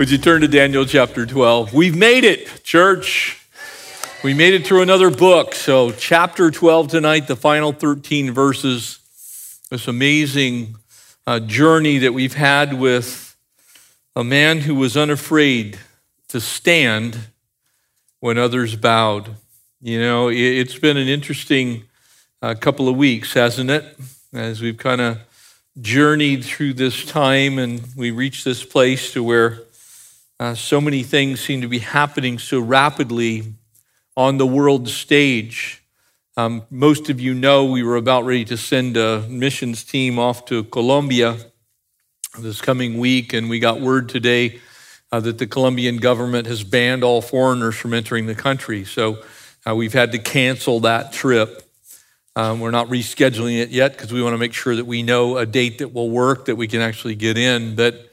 Would you turn to Daniel chapter 12? We've made it, church. We made it through another book. So, chapter 12 tonight, the final 13 verses. This amazing uh, journey that we've had with a man who was unafraid to stand when others bowed. You know, it, has been an interesting uh, couple of weeks, hasn't it? As we've kind of journeyed through this time and we reached this place to where uh, so many things seem to be happening so rapidly on the world stage. Um, most of you know we were about ready to send a missions team off to Colombia this coming week, and we got word today uh, that the Colombian government has banned all foreigners from entering the country. So uh, we've had to cancel that trip. Um, we're not rescheduling it yet because we want to make sure that we know a date that will work, that we can actually get in. But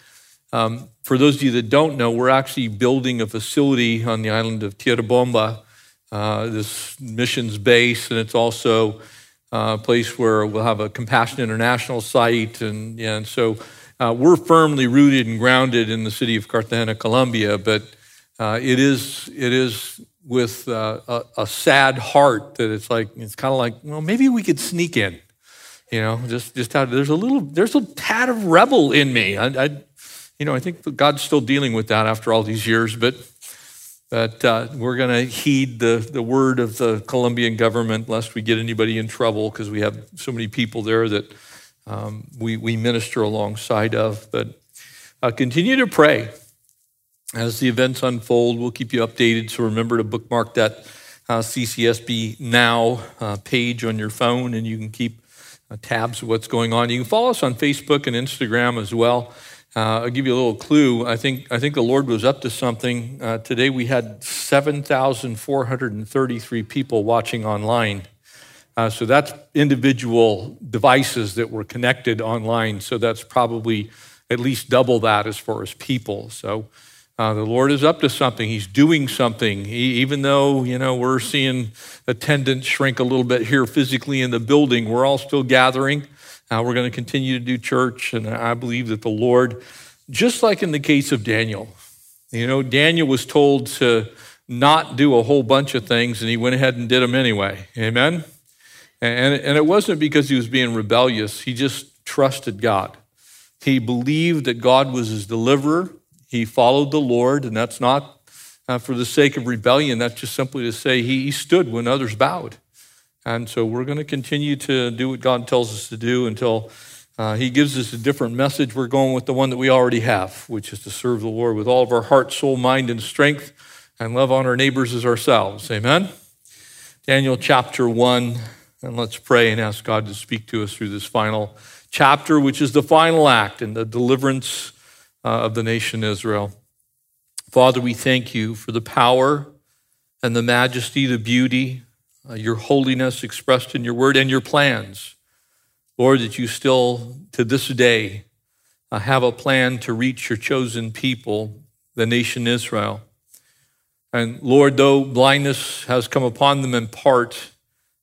um, for those of you that don't know, we're actually building a facility on the island of Tierra Bomba, uh, this missions base, and it's also uh, a place where we'll have a Compassion International site. And, and so uh, we're firmly rooted and grounded in the city of Cartagena, Colombia, but uh, it is, it is with uh, a, a, sad heart that it's like, it's kind of like, well, maybe we could sneak in. You know, just just how there's a little there's a tad of rebel in me. I, I you know, I think God's still dealing with that after all these years, but but uh, we're going to heed the, the word of the Colombian government lest we get anybody in trouble because we have so many people there that um, we, we minister alongside of. But uh, continue to pray as the events unfold. We'll keep you updated. So remember to bookmark that uh, CCSB Now uh, page on your phone and you can keep uh, tabs of what's going on. You can follow us on Facebook and Instagram as well. Uh, I'll give you a little clue. I think, I think the Lord was up to something. Uh, today we had 7,433 people watching online. Uh, so that's individual devices that were connected online. So that's probably at least double that as far as people. So uh, the Lord is up to something. He's doing something. He, even though, you know, we're seeing attendance shrink a little bit here physically in the building, we're all still gathering. Uh, we're going to continue to do church, and I believe that the Lord, just like in the case of Daniel, you know, Daniel was told to not do a whole bunch of things, and he went ahead and did them anyway. Amen? And, and it wasn't because he was being rebellious, he just trusted God. He believed that God was his deliverer. He followed the Lord, and that's not uh, for the sake of rebellion. That's just simply to say he stood when others bowed. And so we're going to continue to do what God tells us to do until uh, He gives us a different message. We're going with the one that we already have, which is to serve the Lord with all of our heart, soul, mind, and strength, and love on our neighbors as ourselves. Amen? Daniel chapter 1, and let's pray and ask God to speak to us through this final chapter, which is the final act in the deliverance uh, of the nation Israel. Father, we thank you for the power and the majesty, the beauty, uh, your holiness expressed in your word and your plans. Lord, that you still, to this day, uh, have a plan to reach your chosen people, the nation Israel. And Lord, though blindness has come upon them in part,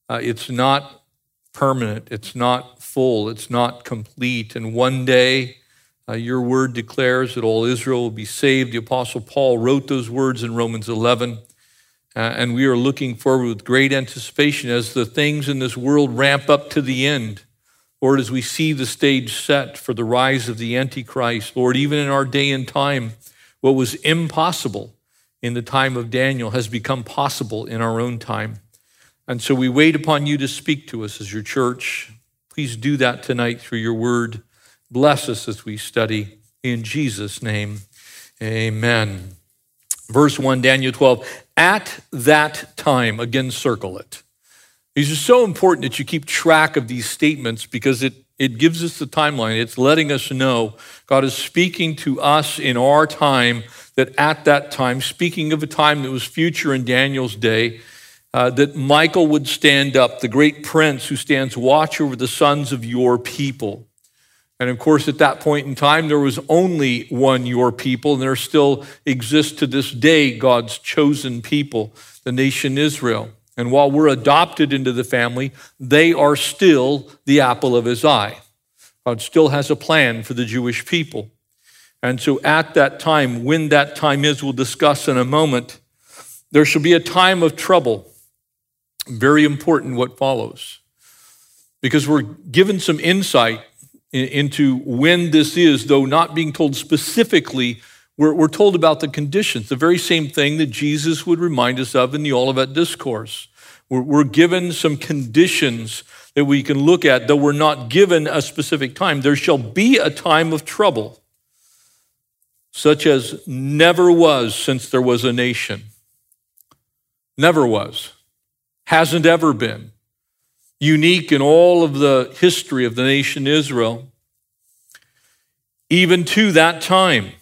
uh, it's not permanent, it's not full, it's not complete. And one day, uh, your word declares that all Israel will be saved. The Apostle Paul wrote those words in Romans 11. Uh, and we are looking forward with great anticipation as the things in this world ramp up to the end. Lord, as we see the stage set for the rise of the Antichrist, Lord, even in our day and time, what was impossible in the time of Daniel has become possible in our own time. And so we wait upon you to speak to us as your church. Please do that tonight through your word. Bless us as we study. In Jesus' name, amen. Verse 1, Daniel 12 at that time. Again, circle it. These are so important that you keep track of these statements because it, it gives us the timeline. It's letting us know God is speaking to us in our time that at that time, speaking of a time that was future in Daniel's day, uh, that Michael would stand up, the great prince who stands watch over the sons of your people. And of course, at that point in time, there was only one your people, and there still exists to this day God's chosen people, the nation Israel. And while we're adopted into the family, they are still the apple of his eye. God still has a plan for the Jewish people. And so at that time, when that time is, we'll discuss in a moment, there shall be a time of trouble. Very important what follows. Because we're given some insight into when this is, though not being told specifically, we're, we're told about the conditions, the very same thing that Jesus would remind us of in the Olivet Discourse. We're, we're given some conditions that we can look at, though we're not given a specific time. There shall be a time of trouble, such as never was since there was a nation. Never was. Hasn't ever been unique in all of the history of the nation Israel, even to that time.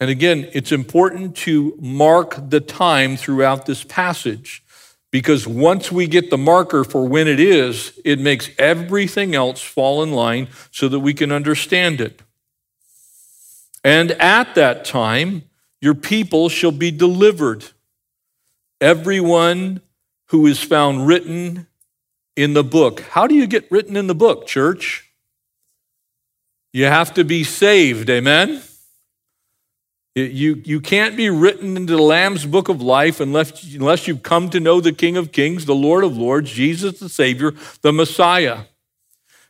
And again, it's important to mark the time throughout this passage because once we get the marker for when it is, it makes everything else fall in line so that we can understand it. And at that time, your people shall be delivered. Everyone who is found written in the book. How do you get written in the book, church? You have to be saved, amen? You, you can't be written into the Lamb's book of life unless, unless you've come to know the King of Kings, the Lord of Lords, Jesus the Savior, the Messiah.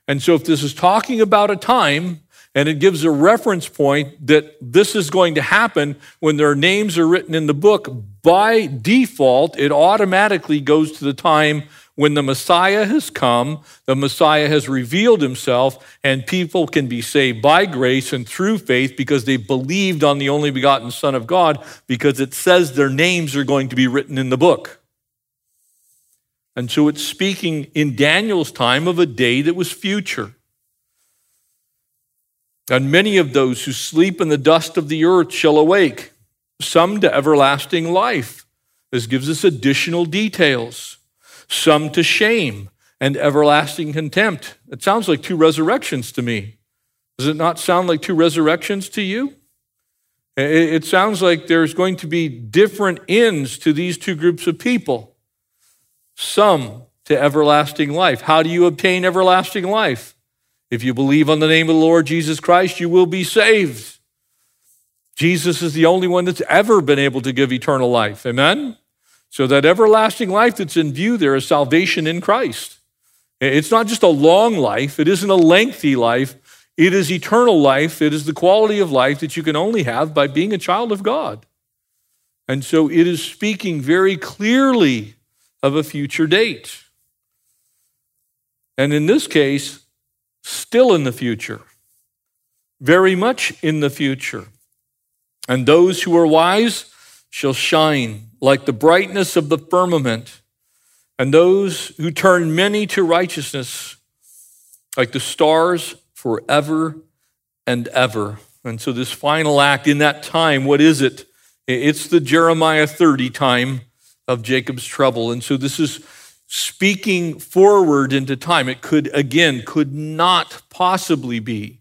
And so, if this is talking about a time and it gives a reference point that this is going to happen when their names are written in the book, by default, it automatically goes to the time when the Messiah has come, the Messiah has revealed himself, and people can be saved by grace and through faith because they believed on the only begotten Son of God, because it says their names are going to be written in the book. And so it's speaking in Daniel's time of a day that was future. And many of those who sleep in the dust of the earth shall awake, some to everlasting life. This gives us additional details some to shame and everlasting contempt. It sounds like two resurrections to me. Does it not sound like two resurrections to you? It sounds like there's going to be different ends to these two groups of people. Some to everlasting life. How do you obtain everlasting life? If you believe on the name of the Lord Jesus Christ, you will be saved. Jesus is the only one that's ever been able to give eternal life. Amen? So that everlasting life that's in view there is salvation in Christ. It's not just a long life, it isn't a lengthy life. It is eternal life. It is the quality of life that you can only have by being a child of God. And so it is speaking very clearly of a future date. And in this case, still in the future, very much in the future. And those who are wise shall shine like the brightness of the firmament, and those who turn many to righteousness like the stars forever and ever. And so, this final act in that time, what is it? It's the Jeremiah 30 time of Jacob's trouble. And so, this is speaking forward into time. It could, again, could not possibly be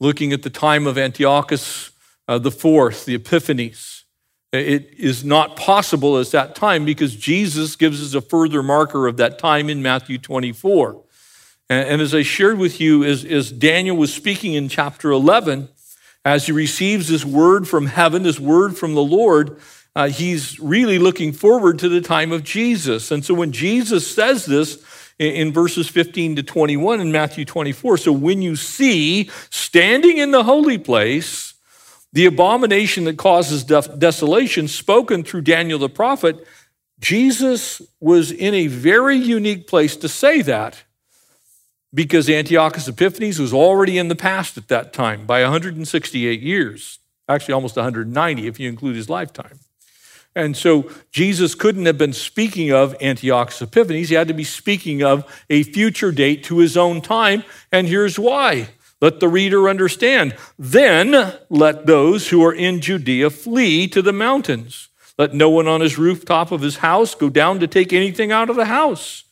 looking at the time of Antiochus uh, the fourth, the Epiphanes. It is not possible as that time because Jesus gives us a further marker of that time in Matthew 24. And, as I shared with you, as, as Daniel was speaking in chapter 11, as he receives this word from heaven, this word from the Lord, uh, he's really looking forward to the time of Jesus. And so when Jesus says this in, in verses 15 to 21 in Matthew 24, so when you see standing in the holy place, the abomination that causes desolation, spoken through Daniel the prophet, Jesus was in a very unique place to say that because Antiochus Epiphanes was already in the past at that time by 168 years, actually almost 190 if you include his lifetime. And so Jesus couldn't have been speaking of Antiochus Epiphanes. He had to be speaking of a future date to his own time. And here's why Let the reader understand. Then let those who are in Judea flee to the mountains. Let no one on his rooftop of his house go down to take anything out of the house.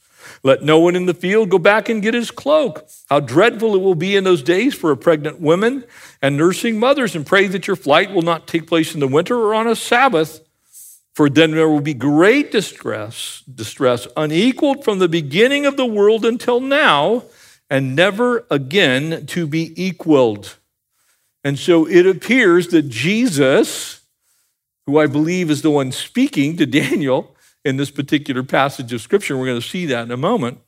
Let no one in the field go back and get his cloak. How dreadful it will be in those days for a pregnant woman and nursing mothers, and pray that your flight will not take place in the winter or on a Sabbath, for then there will be great distress, distress unequaled from the beginning of the world until now and never again to be equaled. And so it appears that Jesus, who I believe is the one speaking to Daniel in this particular passage of Scripture, we're going to see that in a moment.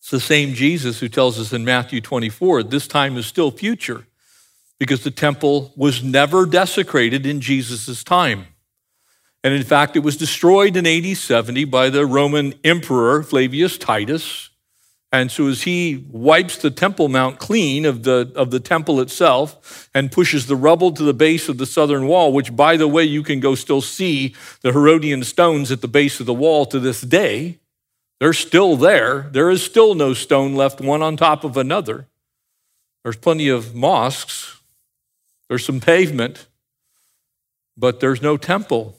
It's the same Jesus who tells us in Matthew 24, this time is still future because the temple was never desecrated in Jesus' time. And in fact, it was destroyed in AD 70 by the Roman Emperor Flavius Titus. And so as he wipes the Temple Mount clean of the, of the temple itself and pushes the rubble to the base of the southern wall, which, by the way, you can go still see the Herodian stones at the base of the wall to this day. They're still there. There is still no stone left one on top of another. There's plenty of mosques, there's some pavement, but there's no temple.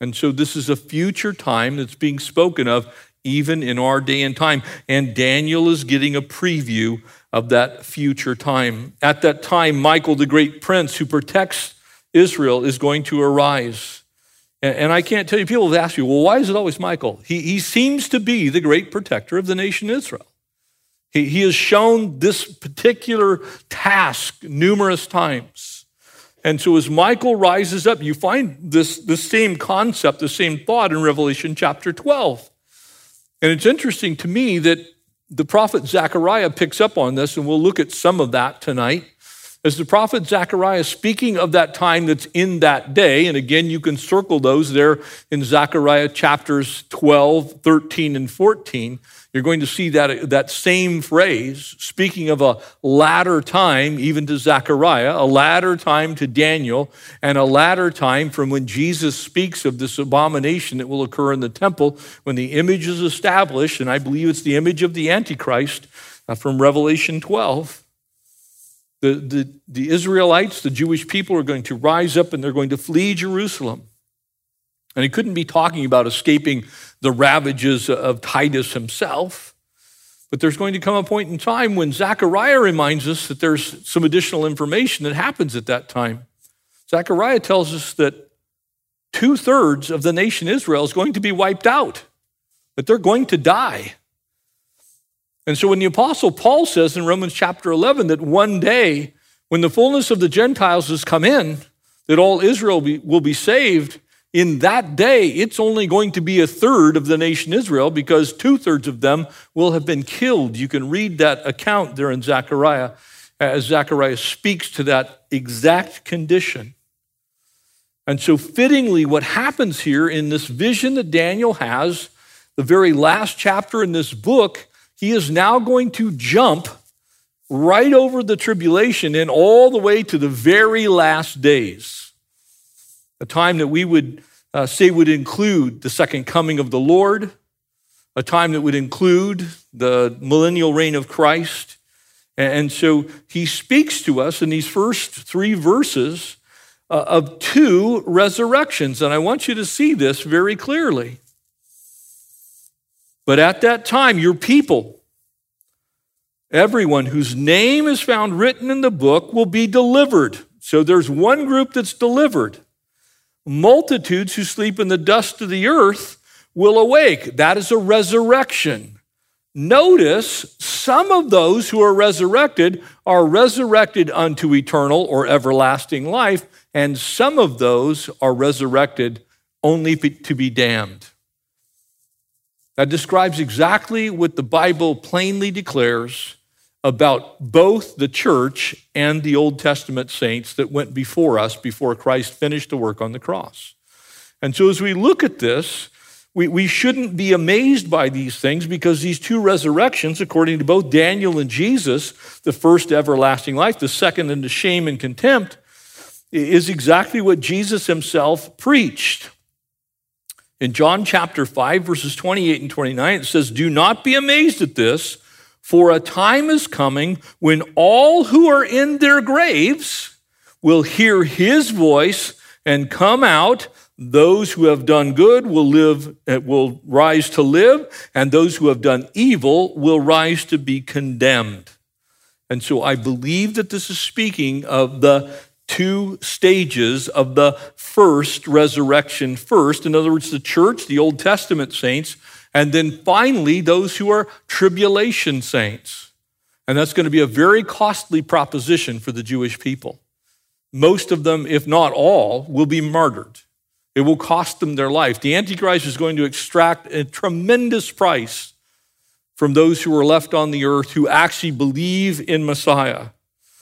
And so this is a future time that's being spoken of even in our day and time. And Daniel is getting a preview of that future time. At that time, Michael, the great prince who protects Israel, is going to arise. And I can't tell you, people have asked you, well, why is it always Michael? He, he seems to be the great protector of the nation Israel. He, he has shown this particular task numerous times. And so as Michael rises up, you find this, this same concept, the same thought in Revelation chapter 12. And it's interesting to me that the prophet Zechariah picks up on this, and we'll look at some of that tonight. As the prophet Zechariah speaking of that time that's in that day, and again, you can circle those there in Zechariah chapters 12, 13, and 14 you're going to see that, that same phrase, speaking of a latter time, even to Zechariah, a latter time to Daniel, and a latter time from when Jesus speaks of this abomination that will occur in the temple when the image is established, and I believe it's the image of the Antichrist uh, from Revelation 12. The, the, the Israelites, the Jewish people, are going to rise up and they're going to flee Jerusalem. And he couldn't be talking about escaping the ravages of Titus himself. But there's going to come a point in time when Zechariah reminds us that there's some additional information that happens at that time. Zechariah tells us that two thirds of the nation Israel is going to be wiped out, that they're going to die. And so when the Apostle Paul says in Romans chapter 11 that one day, when the fullness of the Gentiles has come in, that all Israel will be saved, in that day, it's only going to be a third of the nation Israel because two thirds of them will have been killed. You can read that account there in Zechariah as Zechariah speaks to that exact condition. And so, fittingly, what happens here in this vision that Daniel has, the very last chapter in this book, he is now going to jump right over the tribulation and all the way to the very last days a time that we would uh, say would include the second coming of the Lord, a time that would include the millennial reign of Christ. And so he speaks to us in these first three verses uh, of two resurrections. And I want you to see this very clearly. But at that time, your people, everyone whose name is found written in the book, will be delivered. So there's one group that's delivered multitudes who sleep in the dust of the earth will awake. That is a resurrection. Notice some of those who are resurrected are resurrected unto eternal or everlasting life, and some of those are resurrected only to be damned. That describes exactly what the Bible plainly declares about both the church and the Old Testament saints that went before us before Christ finished the work on the cross. And so as we look at this, we, we shouldn't be amazed by these things because these two resurrections, according to both Daniel and Jesus, the first everlasting life, the second into shame and contempt, is exactly what Jesus himself preached. In John chapter 5, verses 28 and 29, it says, Do not be amazed at this For a time is coming when all who are in their graves will hear his voice and come out. Those who have done good will live, uh, will rise to live, and those who have done evil will rise to be condemned. And so I believe that this is speaking of the two stages of the first resurrection first. In other words, the church, the Old Testament saints, and then finally those who are tribulation saints. And that's going to be a very costly proposition for the Jewish people. Most of them, if not all, will be martyred. It will cost them their life. The Antichrist is going to extract a tremendous price from those who are left on the earth who actually believe in Messiah.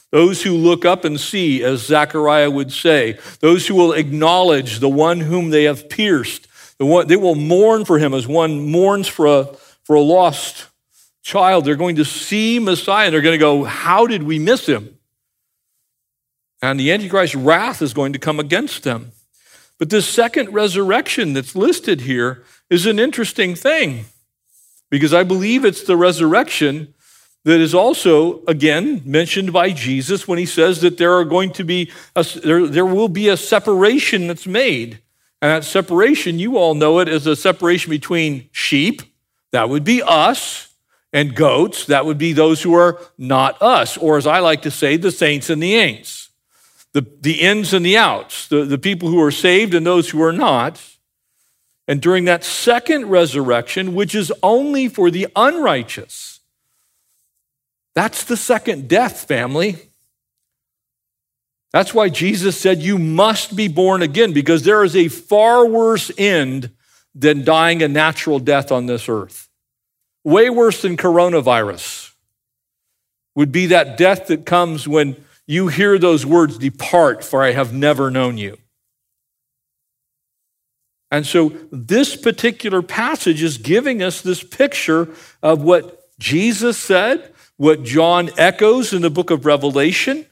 Those who look up and see, as Zechariah would say, those who will acknowledge the one whom they have pierced, one, they will mourn for him as one mourns for a, for a lost child. They're going to see Messiah and they're going to go, How did we miss him? And the Antichrist's wrath is going to come against them. But this second resurrection that's listed here is an interesting thing because I believe it's the resurrection that is also, again, mentioned by Jesus when he says that there are going to be, a, there, there will be a separation that's made. And that separation, you all know it, is a separation between sheep, that would be us, and goats, that would be those who are not us, or as I like to say, the saints and the ain'ts, the, the ins and the outs, the, the people who are saved and those who are not. And during that second resurrection, which is only for the unrighteous, that's the second death, family. That's why Jesus said you must be born again, because there is a far worse end than dying a natural death on this earth. Way worse than coronavirus would be that death that comes when you hear those words, Depart, for I have never known you. And so, this particular passage is giving us this picture of what Jesus said, what John echoes in the book of Revelation,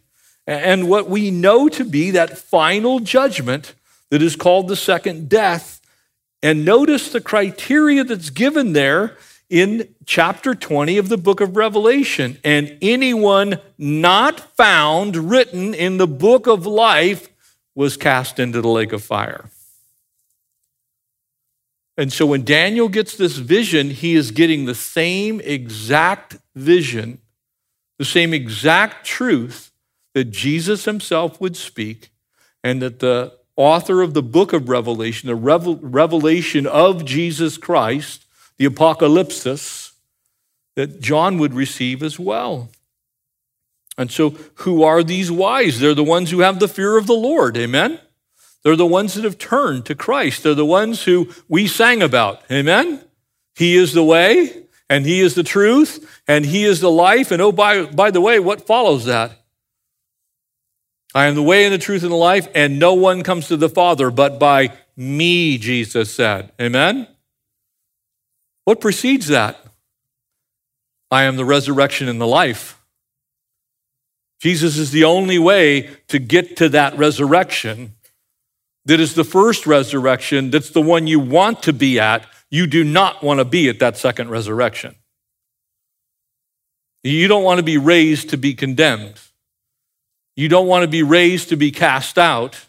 and what we know to be that final judgment that is called the second death. And notice the criteria that's given there in chapter 20 of the book of Revelation. And anyone not found written in the book of life was cast into the lake of fire. And so when Daniel gets this vision, he is getting the same exact vision, the same exact truth that Jesus himself would speak, and that the author of the book of Revelation, the revelation of Jesus Christ, the apocalypsis, that John would receive as well. And so, who are these wise? They're the ones who have the fear of the Lord. Amen? They're the ones that have turned to Christ. They're the ones who we sang about. Amen? He is the way, and He is the truth, and He is the life. And oh, by, by the way, what follows that? I am the way and the truth and the life, and no one comes to the Father but by me, Jesus said. Amen? What precedes that? I am the resurrection and the life. Jesus is the only way to get to that resurrection that is the first resurrection, that's the one you want to be at, you do not want to be at that second resurrection. You don't want to be raised to be condemned. You don't want to be raised to be cast out.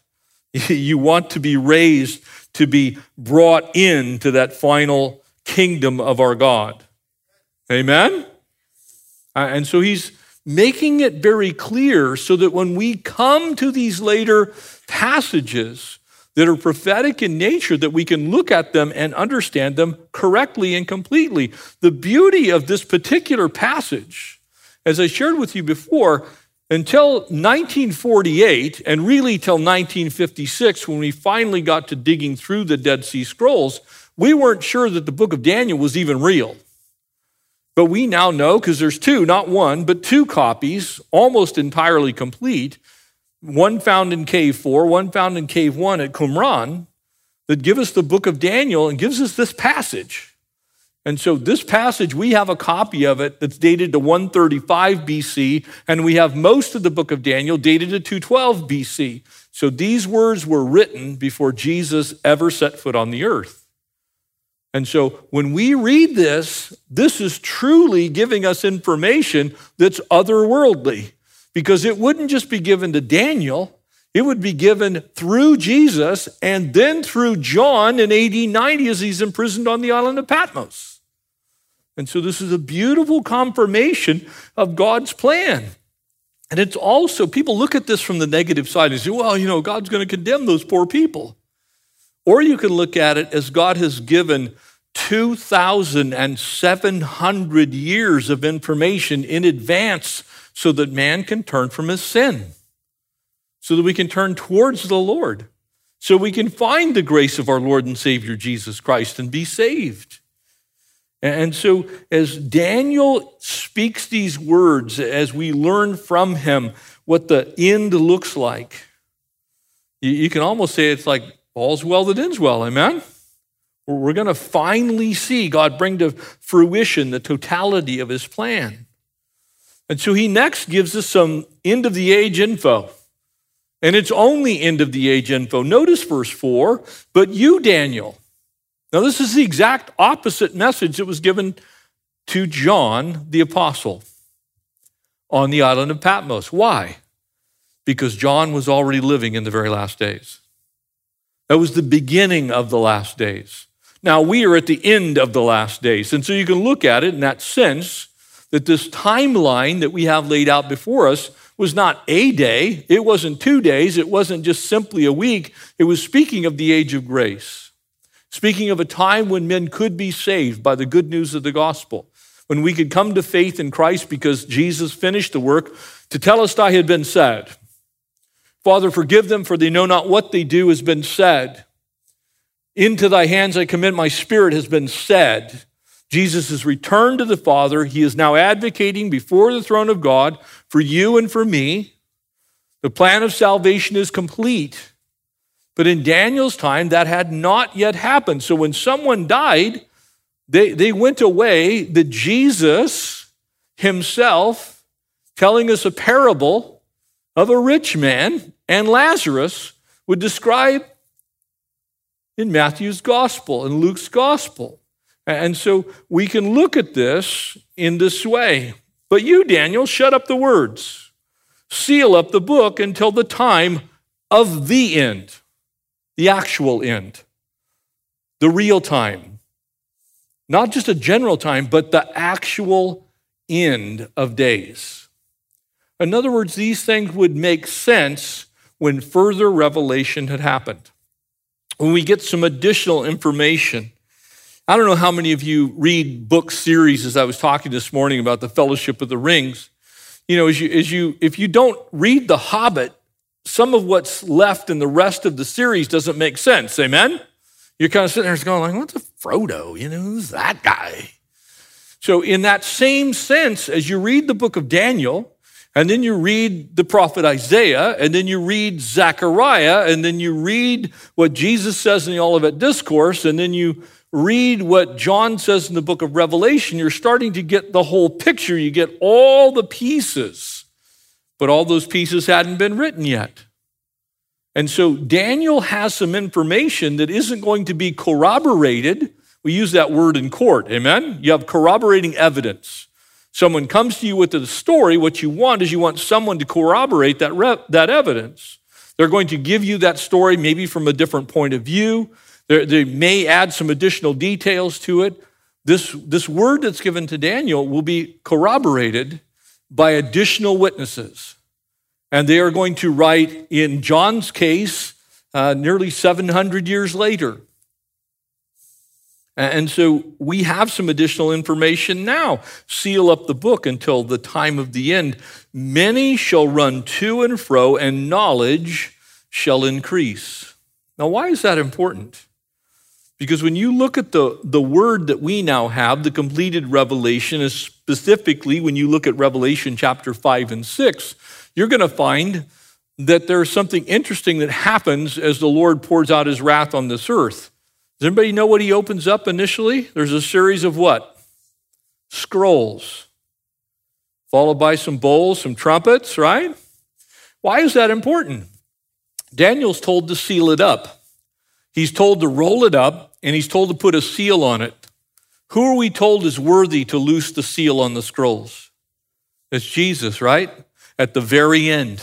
You want to be raised to be brought into that final kingdom of our God. Amen? Uh, and so he's making it very clear so that when we come to these later passages, that are prophetic in nature that we can look at them and understand them correctly and completely. The beauty of this particular passage, as I shared with you before, until 1948, and really till 1956, when we finally got to digging through the Dead Sea Scrolls, we weren't sure that the book of Daniel was even real. But we now know, because there's two, not one, but two copies, almost entirely complete, one found in cave four, one found in cave one at Qumran, that give us the book of Daniel and gives us this passage. And so, this passage, we have a copy of it that's dated to 135 BC, and we have most of the book of Daniel dated to 212 BC. So, these words were written before Jesus ever set foot on the earth. And so when we read this, this is truly giving us information that's otherworldly because it wouldn't just be given to Daniel, it would be given through Jesus and then through John in AD 90 as he's imprisoned on the island of Patmos. And so this is a beautiful confirmation of God's plan. And it's also, people look at this from the negative side and say, well, you know, God's going to condemn those poor people. Or you can look at it as God has given 2,700 years of information in advance so that man can turn from his sin, so that we can turn towards the Lord, so we can find the grace of our Lord and Savior Jesus Christ and be saved. And so, as Daniel speaks these words, as we learn from him what the end looks like, you can almost say it's like all's well that ends well, amen? We're going to finally see God bring to fruition the totality of his plan. And so he next gives us some end of the age info. And it's only end of the age info. Notice verse 4 But you, Daniel. Now, this is the exact opposite message that was given to John the Apostle on the island of Patmos. Why? Because John was already living in the very last days. That was the beginning of the last days. Now we are at the end of the last days. And so you can look at it in that sense that this timeline that we have laid out before us was not a day, it wasn't two days, it wasn't just simply a week. It was speaking of the age of grace, speaking of a time when men could be saved by the good news of the gospel, when we could come to faith in Christ because Jesus finished the work. Tetelestai had been said. Father, forgive them, for they know not what they do, has been said. Into thy hands I commit my spirit, has been said. Jesus has returned to the Father. He is now advocating before the throne of God for you and for me. The plan of salvation is complete. But in Daniel's time, that had not yet happened. So when someone died, they, they went away The Jesus himself, telling us a parable of a rich man and Lazarus would describe in Matthew's gospel and Luke's gospel. And so we can look at this in this way. But you, Daniel, shut up the words, seal up the book until the time of the end, the actual end, the real time. Not just a general time, but the actual end of days. In other words, these things would make sense when further revelation had happened. When we get some additional information. I don't know how many of you read book series as I was talking this morning about the Fellowship of the Rings. You know, as you, as you if you don't read The Hobbit, some of what's left in the rest of the series doesn't make sense. Amen? You're kind of sitting there going, like, what's a Frodo? You know, who's that guy? So, in that same sense, as you read the book of Daniel, and then you read the prophet Isaiah, and then you read Zechariah, and then you read what Jesus says in the Olivet Discourse, and then you read what John says in the book of Revelation, you're starting to get the whole picture. You get all the pieces, but all those pieces hadn't been written yet. And so Daniel has some information that isn't going to be corroborated. We use that word in court, amen? You have corroborating evidence someone comes to you with a story, what you want is you want someone to corroborate that, re- that evidence. They're going to give you that story maybe from a different point of view. They're, they may add some additional details to it. This, this word that's given to Daniel will be corroborated by additional witnesses. And they are going to write, in John's case, uh, nearly 700 years later. And so we have some additional information now. Seal up the book until the time of the end. Many shall run to and fro, and knowledge shall increase. Now, why is that important? Because when you look at the, the word that we now have, the completed revelation, is specifically when you look at Revelation chapter 5 and 6, you're going to find that there's something interesting that happens as the Lord pours out his wrath on this earth. Does anybody know what he opens up initially? There's a series of what? Scrolls, followed by some bowls, some trumpets, right? Why is that important? Daniel's told to seal it up. He's told to roll it up and he's told to put a seal on it. Who are we told is worthy to loose the seal on the scrolls? It's Jesus, right? At the very end.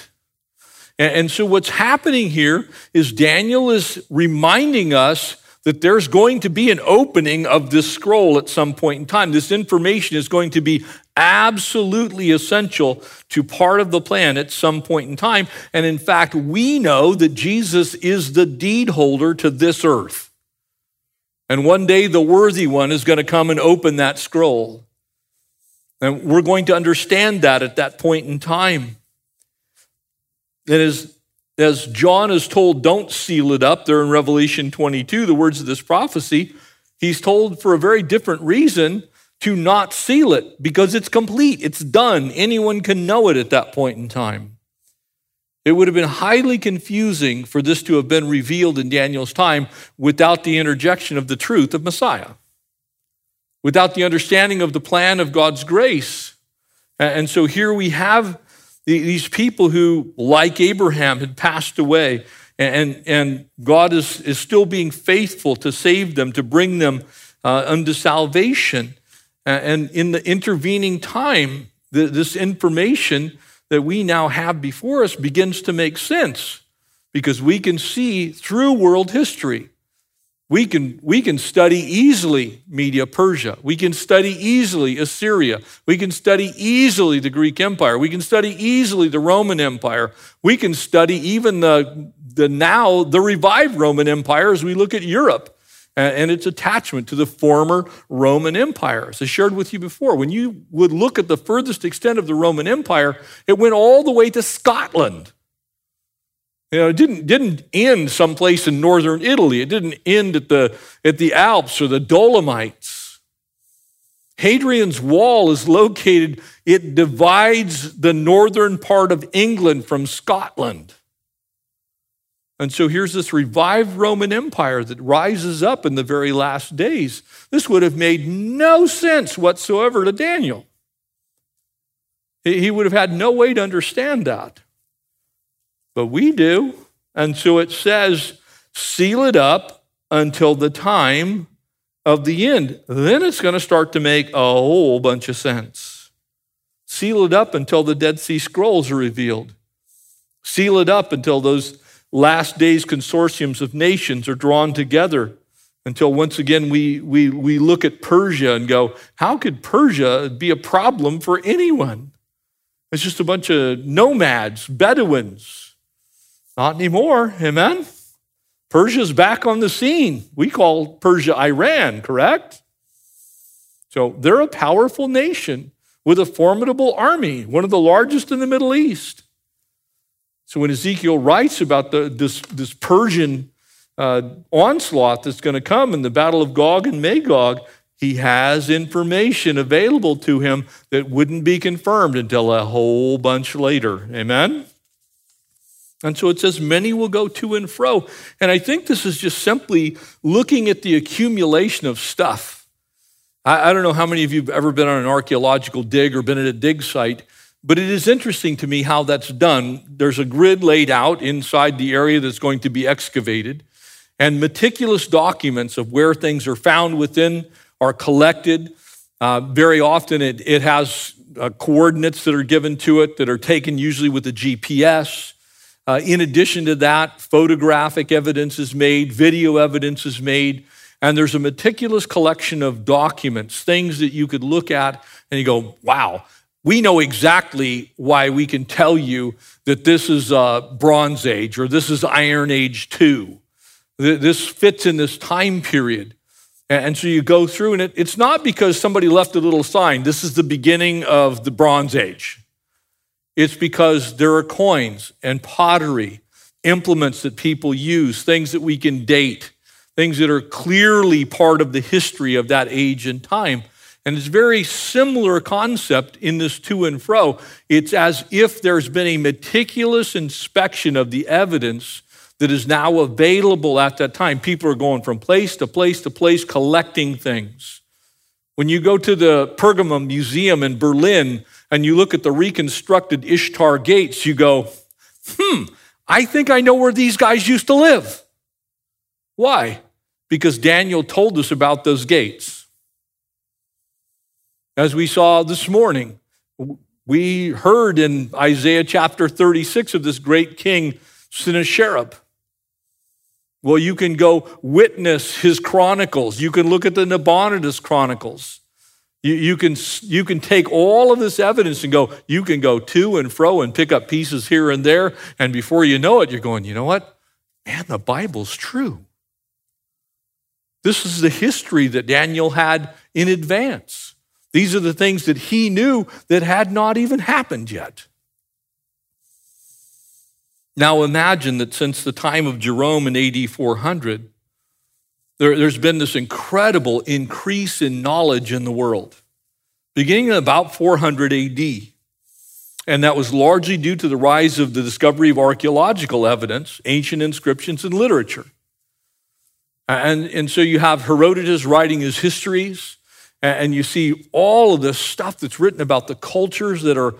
And, so what's happening here is Daniel is reminding us that there's going to be an opening of this scroll at some point in time. This information is going to be absolutely essential to part of the plan at some point in time. And in fact, we know that Jesus is the deed holder to this earth. And one day the worthy one is going to come and open that scroll. And we're going to understand that at that point in time. And as, as John is told, don't seal it up there in Revelation 22, the words of this prophecy, he's told for a very different reason to not seal it because it's complete, it's done. Anyone can know it at that point in time. It would have been highly confusing for this to have been revealed in Daniel's time without the interjection of the truth of Messiah, without the understanding of the plan of God's grace. And so here we have these people who, like Abraham, had passed away, and, and God is, is still being faithful to save them, to bring them uh, unto salvation. And in the intervening time, this information that we now have before us begins to make sense because we can see through world history we can, we can study easily Media Persia. We can study easily Assyria. We can study easily the Greek Empire. We can study easily the Roman Empire. We can study even the, the now, the revived Roman Empire as we look at Europe and its attachment to the former Roman Empire. As I shared with you before, when you would look at the furthest extent of the Roman Empire, it went all the way to Scotland. You know, it didn't, didn't end someplace in northern Italy. It didn't end at the, at the Alps or the Dolomites. Hadrian's Wall is located, it divides the northern part of England from Scotland. And so here's this revived Roman Empire that rises up in the very last days. This would have made no sense whatsoever to Daniel. He would have had no way to understand that. But we do. And so it says, seal it up until the time of the end. Then it's going to start to make a whole bunch of sense. Seal it up until the Dead Sea Scrolls are revealed. Seal it up until those last days consortiums of nations are drawn together. Until once again we, we, we look at Persia and go, how could Persia be a problem for anyone? It's just a bunch of nomads, Bedouins, not anymore. Amen? Persia's back on the scene. We call Persia Iran, correct? So they're a powerful nation with a formidable army, one of the largest in the Middle East. So when Ezekiel writes about the, this, this Persian uh, onslaught that's going to come in the Battle of Gog and Magog, he has information available to him that wouldn't be confirmed until a whole bunch later. Amen? And so it says, many will go to and fro. And I think this is just simply looking at the accumulation of stuff. I, I, don't know how many of you have ever been on an archaeological dig or been at a dig site, but it is interesting to me how that's done. There's a grid laid out inside the area that's going to be excavated, and meticulous documents of where things are found within are collected. Uh, very often it, it has uh, coordinates that are given to it that are taken usually with a GPS. Uh, in addition to that, photographic evidence is made, video evidence is made, and there's a meticulous collection of documents, things that you could look at and you go, wow, we know exactly why we can tell you that this is a Bronze Age or this is Iron Age 2. This fits in this time period. And so you go through, and it, it's not because somebody left a little sign, this is the beginning of the Bronze Age. It's because there are coins and pottery, implements that people use, things that we can date, things that are clearly part of the history of that age and time. And it's very similar concept in this to and fro. It's as if there's been a meticulous inspection of the evidence that is now available at that time. People are going from place to place to place collecting things. When you go to the Pergamum Museum in Berlin, and you look at the reconstructed Ishtar gates, you go, hmm, I think I know where these guys used to live. Why? because Daniel told us about those gates. As we saw this morning, we heard in Isaiah chapter 36 of this great king, Sennacherib. Well, you can go witness his chronicles. You can look at the Nabonidus chronicles. You, you, can, you can take all of this evidence and go, you can go to and fro and pick up pieces here and there. And before you know it, you're going, you know what? Man, the Bible's true. This is the history that Daniel had in advance. These are the things that he knew that had not even happened yet. Now imagine that since the time of Jerome in AD 400, there, has been this incredible increase in knowledge in the world, beginning in about 400 AD. And that was largely due to the rise of the discovery of archaeological evidence, ancient inscriptions, and literature. And, and so you have Herodotus writing his histories, and you see all of this stuff that's written about the cultures that are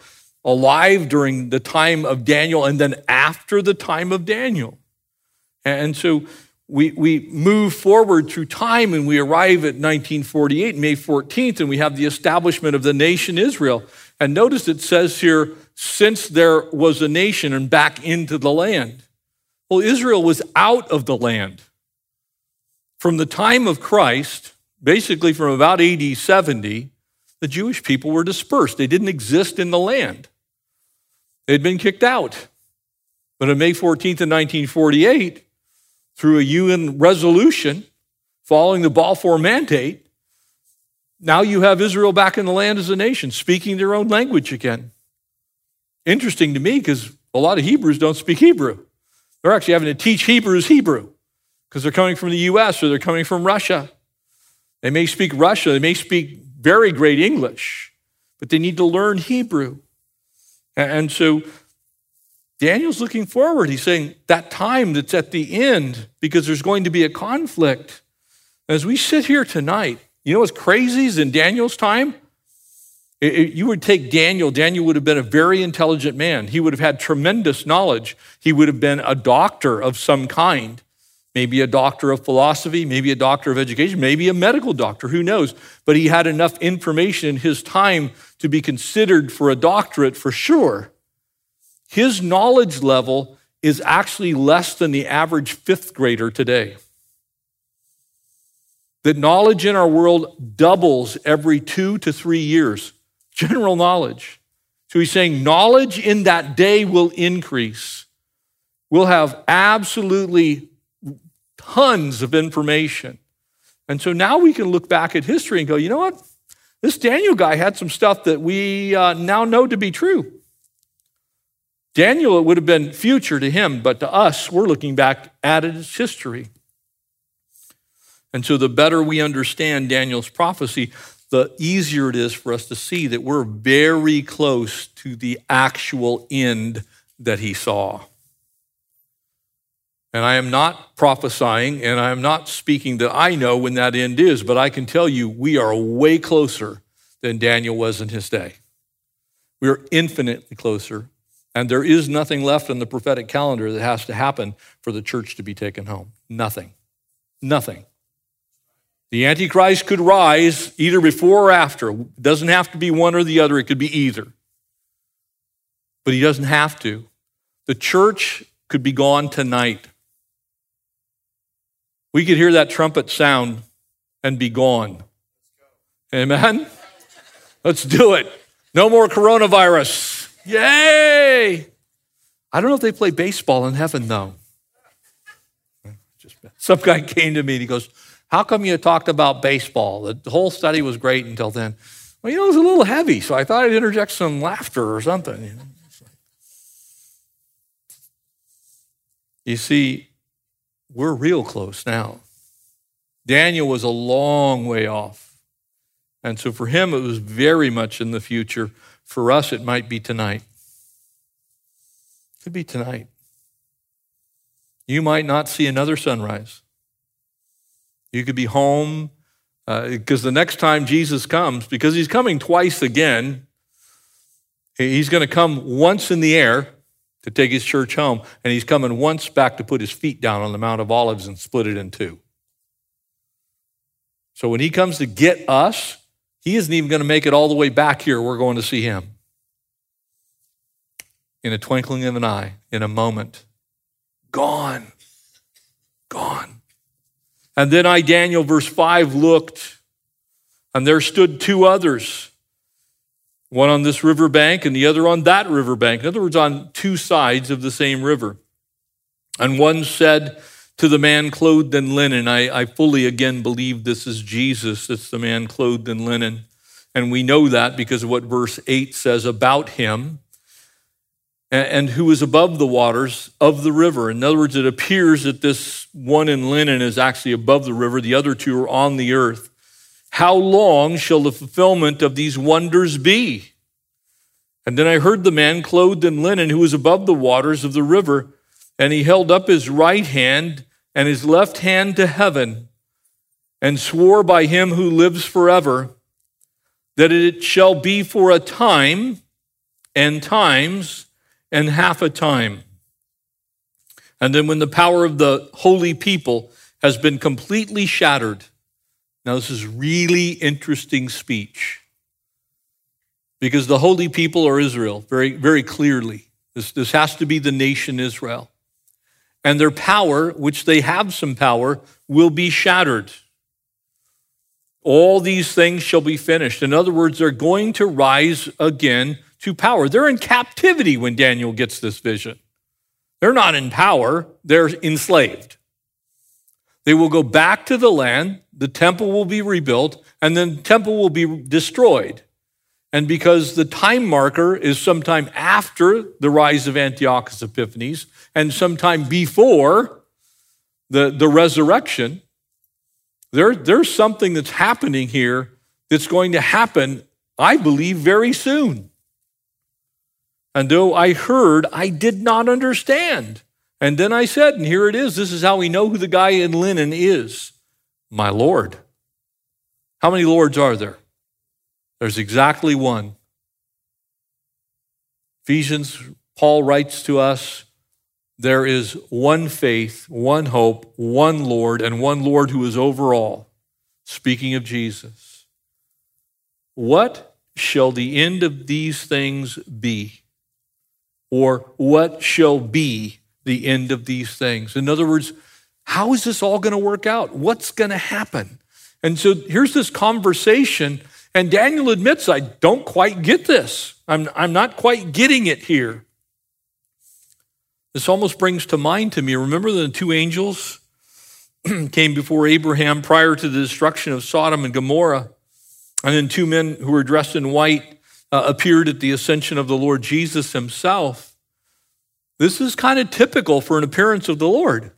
alive during the time of Daniel and then after the time of Daniel. And so we, we move forward through time and we arrive at 1948, May 14th, and we have the establishment of the nation Israel. And notice it says here, since there was a nation and back into the land. Well, Israel was out of the land. From the time of Christ, basically from about AD 70, the Jewish people were dispersed. They didn't exist in the land. They'd been kicked out. But on May 14th, of 1948, through a UN resolution following the Balfour Mandate, now you have Israel back in the land as a nation, speaking their own language again. Interesting to me because a lot of Hebrews don't speak Hebrew. They're actually having to teach Hebrews Hebrew because they're coming from the US or they're coming from Russia. They may speak Russia, they may speak very great English, but they need to learn Hebrew. And so Daniel's looking forward. He's saying that time that's at the end, because there's going to be a conflict. As we sit here tonight, you know what's crazy is in Daniel's time? It, it, you would take Daniel, Daniel would have been a very intelligent man. He would have had tremendous knowledge. He would have been a doctor of some kind, maybe a doctor of philosophy, maybe a doctor of education, maybe a medical doctor, who knows? But he had enough information in his time to be considered for a doctorate for sure. His knowledge level is actually less than the average fifth grader today. That knowledge in our world doubles every two to three years, general knowledge. So he's saying knowledge in that day will increase. We'll have absolutely tons of information. And so now we can look back at history and go, you know what? This Daniel guy had some stuff that we uh, now know to be true. Daniel, it would have been future to him, but to us, we're looking back at its history. And so the better we understand Daniel's prophecy, the easier it is for us to see that we're very close to the actual end that he saw. And I am not prophesying and I am not speaking that I know when that end is, but I can tell you we are way closer than Daniel was in his day. We are infinitely closer. And there is nothing left in the prophetic calendar that has to happen for the church to be taken home. Nothing. Nothing. The Antichrist could rise either before or after. It doesn't have to be one or the other, it could be either. But he doesn't have to. The church could be gone tonight. We could hear that trumpet sound and be gone. Amen? Let's do it. No more coronavirus. Yay! I don't know if they play baseball in heaven, though. Some guy came to me and he goes, How come you talked about baseball? The whole study was great until then. Well, you know, it was a little heavy, so I thought I'd interject some laughter or something. You see, we're real close now. Daniel was a long way off. And so for him, it was very much in the future. For us, it might be tonight. It could be tonight. You might not see another sunrise. You could be home because uh, the next time Jesus comes, because he's coming twice again, he's going to come once in the air to take his church home, and he's coming once back to put his feet down on the Mount of Olives and split it in two. So when he comes to get us, he isn't even going to make it all the way back here. We're going to see him. In a twinkling of an eye, in a moment. Gone. Gone. And then I, Daniel, verse 5, looked, and there stood two others, one on this river bank and the other on that river bank. In other words, on two sides of the same river. And one said to the man clothed in linen, I, I fully again believe this is Jesus. It's the man clothed in linen. And we know that because of what verse 8 says about him and who is above the waters of the river. In other words, it appears that this one in linen is actually above the river, the other two are on the earth. How long shall the fulfillment of these wonders be? And then I heard the man clothed in linen who was above the waters of the river, and he held up his right hand and his left hand to heaven, and swore by him who lives forever that it shall be for a time and times and half a time. And then when the power of the holy people has been completely shattered, now this is really interesting speech because the holy people are Israel, very, very clearly. This, this has to be the nation Israel. And their power, which they have some power, will be shattered. All these things shall be finished. In other words, they're going to rise again to power. They're in captivity when Daniel gets this vision. They're not in power, they're enslaved. They will go back to the land, the temple will be rebuilt, and then the temple will be destroyed. And because the time marker is sometime after the rise of Antiochus Epiphanes and sometime before the, the resurrection, there, there's something that's happening here that's going to happen, I believe, very soon. And though I heard, I did not understand. And then I said, and here it is this is how we know who the guy in linen is my Lord. How many Lords are there? There's exactly one. Ephesians, Paul writes to us there is one faith, one hope, one Lord, and one Lord who is over all. Speaking of Jesus. What shall the end of these things be? or what shall be the end of these things. In other words, how is this all going to work out? What's going to happen? And so here's this conversation, and Daniel admits, I don't quite get this. I'm, I'm not quite getting it here. This almost brings to mind to me remember the two angels came before Abraham prior to the destruction of Sodom and Gomorrah, and then two men who were dressed in white uh, appeared at the ascension of the Lord Jesus himself. This is kind of typical for an appearance of the Lord.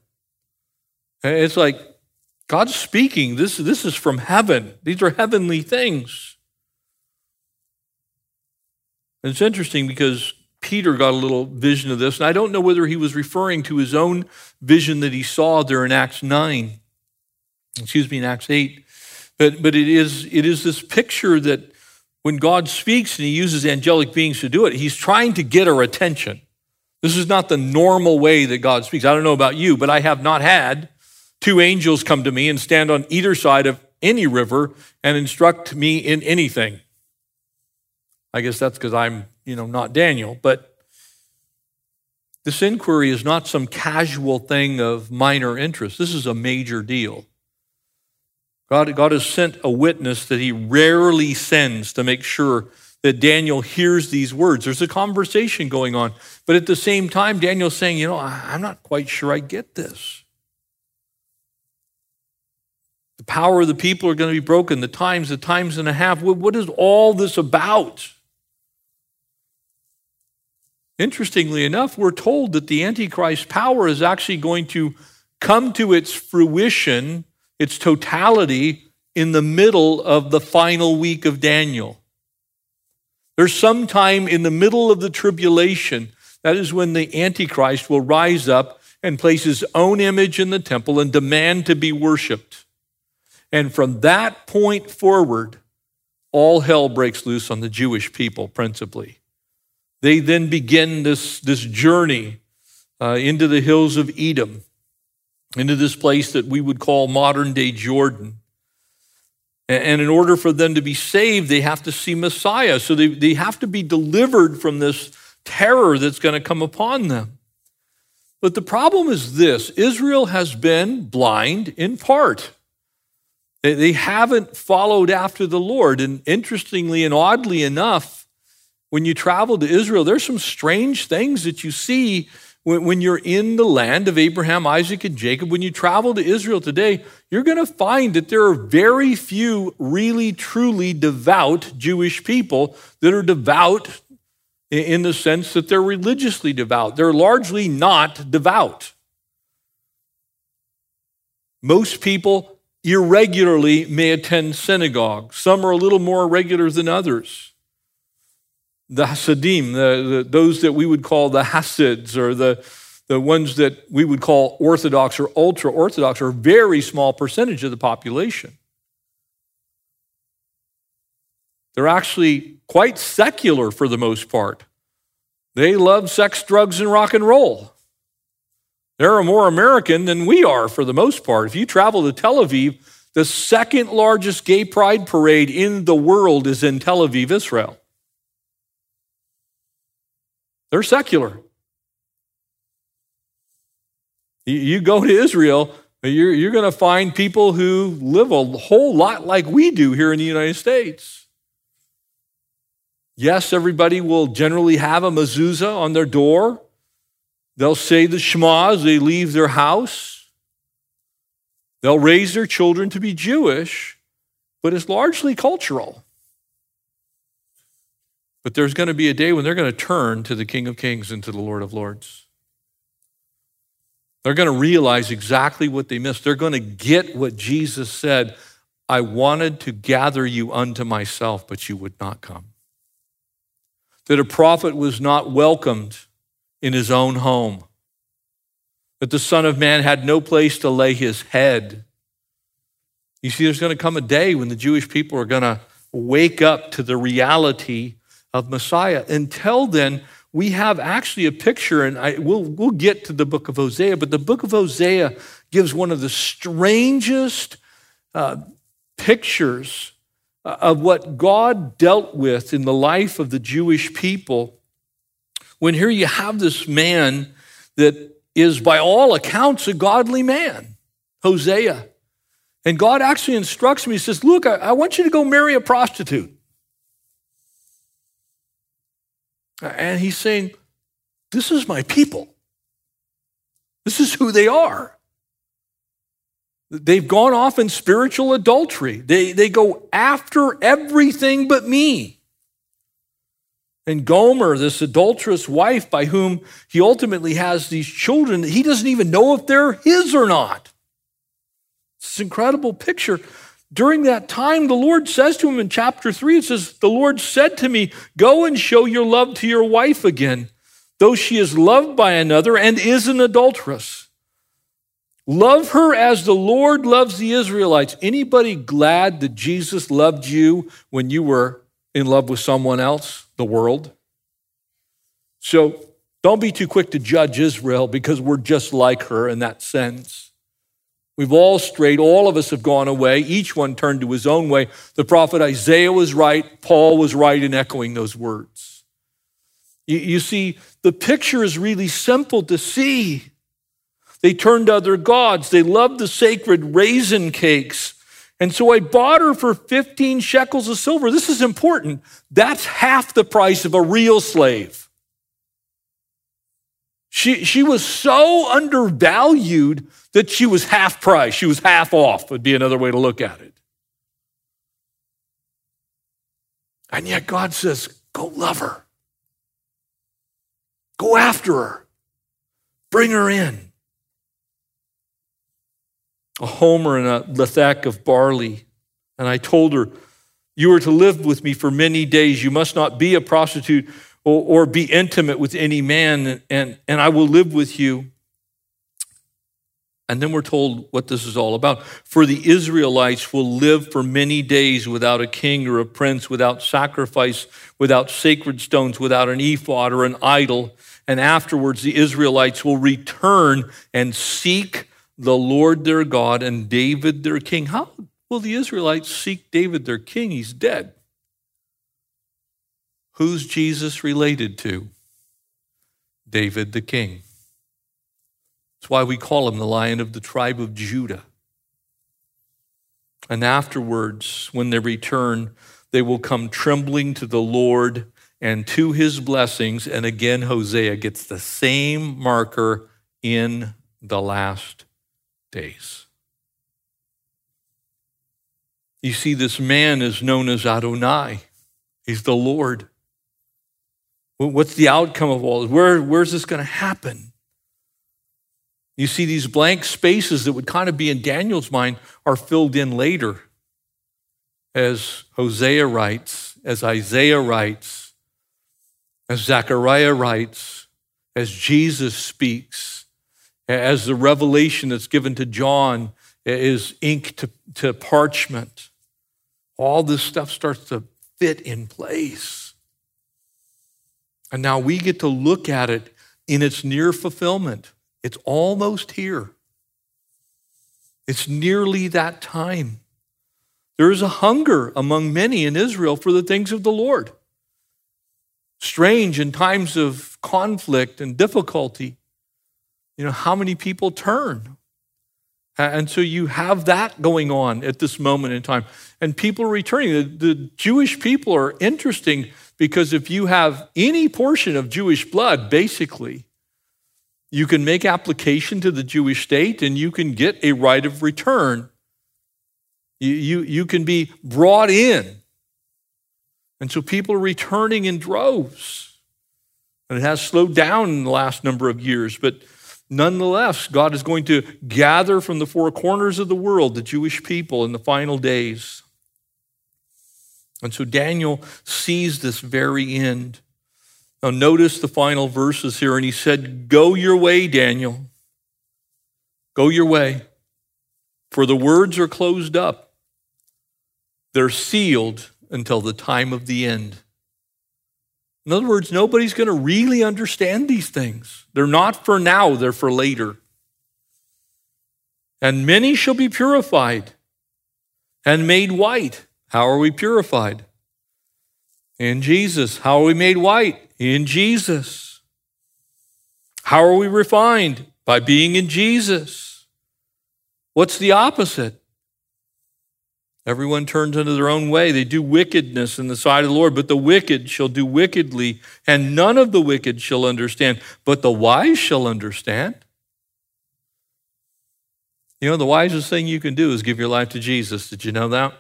It's like God's speaking. This, this is from heaven, these are heavenly things. And it's interesting because Peter got a little vision of this, and I don't know whether he was referring to his own vision that he saw there in Acts 9, excuse me, in Acts 8. But, but it, is, it is this picture that when God speaks and he uses angelic beings to do it, he's trying to get our attention. This is not the normal way that God speaks. I don't know about you, but I have not had two angels come to me and stand on either side of any river and instruct me in anything. I guess that's because I'm, you know, not Daniel, but this inquiry is not some casual thing of minor interest. This is a major deal. God, God has sent a witness that he rarely sends to make sure that Daniel hears these words. There's a conversation going on. But at the same time, Daniel's saying, you know, I'm not quite sure I get this. The power of the people are going to be broken, the times, the times and a half. What is all this about? Interestingly enough, we're told that the Antichrist power is actually going to come to its fruition its totality in the middle of the final week of Daniel. There's some time in the middle of the tribulation. That is when the Antichrist will rise up and place his own image in the temple and demand to be worshiped. And from that point forward, all hell breaks loose on the Jewish people, principally. They then begin this, this journey uh, into the hills of Edom into this place that we would call modern day Jordan. And in order for them to be saved, they have to see Messiah. So they, they have to be delivered from this terror that's going to come upon them. But the problem is this Israel has been blind in part. They haven't followed after the Lord. And interestingly and oddly enough, when you travel to Israel, there's some strange things that you see when, you're in the land of Abraham, Isaac, and Jacob. When you travel to Israel today, you're going to find that there are very few really, truly devout Jewish people that are devout in the sense that they're religiously devout. They're largely not devout. Most people irregularly may attend synagogue. Some are a little more regular than others. The Hasidim, the, the, those that we would call the Hasids, or the, the ones that we would call Orthodox or ultra Orthodox, are a very small percentage of the population. They're actually quite secular for the most part. They love sex, drugs, and rock and roll. They're more American than we are for the most part. If you travel to Tel Aviv, the second largest gay pride parade in the world is in Tel Aviv, Israel. They're secular. You go to Israel, you're, you're going to find people who live a whole lot like we do here in the United States. Yes, everybody will generally have a mezuzah on their door. They'll say the Shema as they leave their house. They'll raise their children to be Jewish, but it's largely cultural. But there's going to be a day when they're going to turn to the King of Kings and to the Lord of Lords. They're going to realize exactly what they missed. They're going to get what Jesus said I wanted to gather you unto myself, but you would not come that a prophet was not welcomed in his own home, that the Son of Man had no place to lay his head. You see, there's going to come a day when the Jewish people are going to wake up to the reality of Messiah. Until then, we have actually a picture, and I, we'll, we'll get to the book of Hosea, but the book of Hosea gives one of the strangest uh, pictures of what God dealt with in the life of the Jewish people, when here you have this man that is, by all accounts, a godly man, Hosea. And God actually instructs me, He says, Look, I, I want you to go marry a prostitute. And he's saying, This is my people. This is who they are. They've gone off in spiritual adultery. They, they go after everything but me. And Gomer, this adulterous wife by whom he ultimately has these children, he doesn't even know if they're his or not. It's an incredible picture. During that time, the Lord says to him in chapter 3, it says, The Lord said to me, Go and show your love to your wife again, though she is loved by another and is an adulteress. Love her as the Lord loves the Israelites. Anybody glad that Jesus loved you when you were in love with someone else, the world? So don't be too quick to judge Israel because we're just like her in that sense. We've all strayed, all of us have gone away, each one turned to his own way. The prophet Isaiah was right, Paul was right in echoing those words. You, you see, the picture is really simple to see. They turned to other gods. They loved the sacred raisin cakes. And so I bought her for 15 shekels of silver. This is important. That's half the price of a real slave. She, she was so undervalued that she was half price. She was half off, would be another way to look at it. And yet God says, go love her. Go after her. Bring her in a homer and a lethek of barley. And I told her, You are to live with me for many days. You must not be a prostitute or, or be intimate with any man, and, and I will live with you. And then we're told what this is all about. For the Israelites will live for many days without a king or a prince, without sacrifice, without sacred stones, without an ephod or an idol. And afterwards, the Israelites will return and seek the Lord their God and David their king. How will the Israelites seek David their king. He's dead. Who's Jesus related to? David the king. That's why we call him the lion of the tribe of Judah. And afterwards, when they return, they will come trembling to the Lord and to his blessings. And again, Hosea gets the same marker in the last days. You see, this man is known as Adonai, he's the Lord. What's the outcome of all this? Where, where's this going to happen? You see, these blank spaces that would kind of be in Daniel's mind are filled in later. As Hosea writes, as Isaiah writes, as Zechariah writes, as Jesus speaks, as the revelation that's given to John is ink to, to parchment. All this stuff starts to fit in place. And now we get to look at it in its near fulfillment. It's almost here. It's nearly that time. There is a hunger among many in Israel for the things of the Lord. Strange in times of conflict and difficulty, you know, how many people turn? And so you have that going on at this moment in time. And people are returning. The, the Jewish people are interesting because if you have any portion of Jewish blood, basically, you can make application to the Jewish state and you can get a right of return. You, you, you can be brought in. And so people are returning in droves. And it has slowed down in the last number of years, but nonetheless, God is going to gather from the four corners of the world the Jewish people in the final days. And so Daniel sees this very end. Now, notice the final verses here. And he said, Go your way, Daniel. Go your way. For the words are closed up, they're sealed until the time of the end. In other words, nobody's going to really understand these things. They're not for now, they're for later. And many shall be purified and made white. How are we purified? In Jesus. How are we made white? In Jesus. How are we refined? By being in Jesus. What's the opposite? Everyone turns into their own way. They do wickedness in the sight of the Lord, but the wicked shall do wickedly, and none of the wicked shall understand, but the wise shall understand. You know, the wisest thing you can do is give your life to Jesus. Did you know that?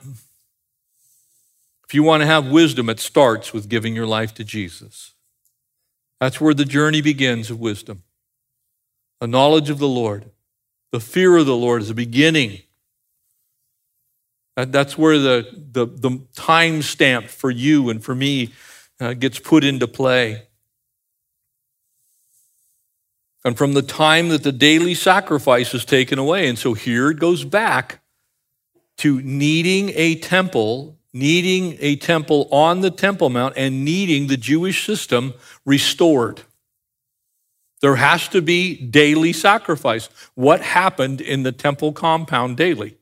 If you want to have wisdom, it starts with giving your life to Jesus. That's where the journey begins of wisdom. A knowledge of the Lord. The fear of the Lord is the beginning. That's where the, the, the time stamp for you and for me uh, gets put into play. And from the time that the daily sacrifice is taken away. And so here it goes back to needing a temple needing a temple on the Temple Mount and needing the Jewish system restored. There has to be daily sacrifice. What happened in the temple compound daily?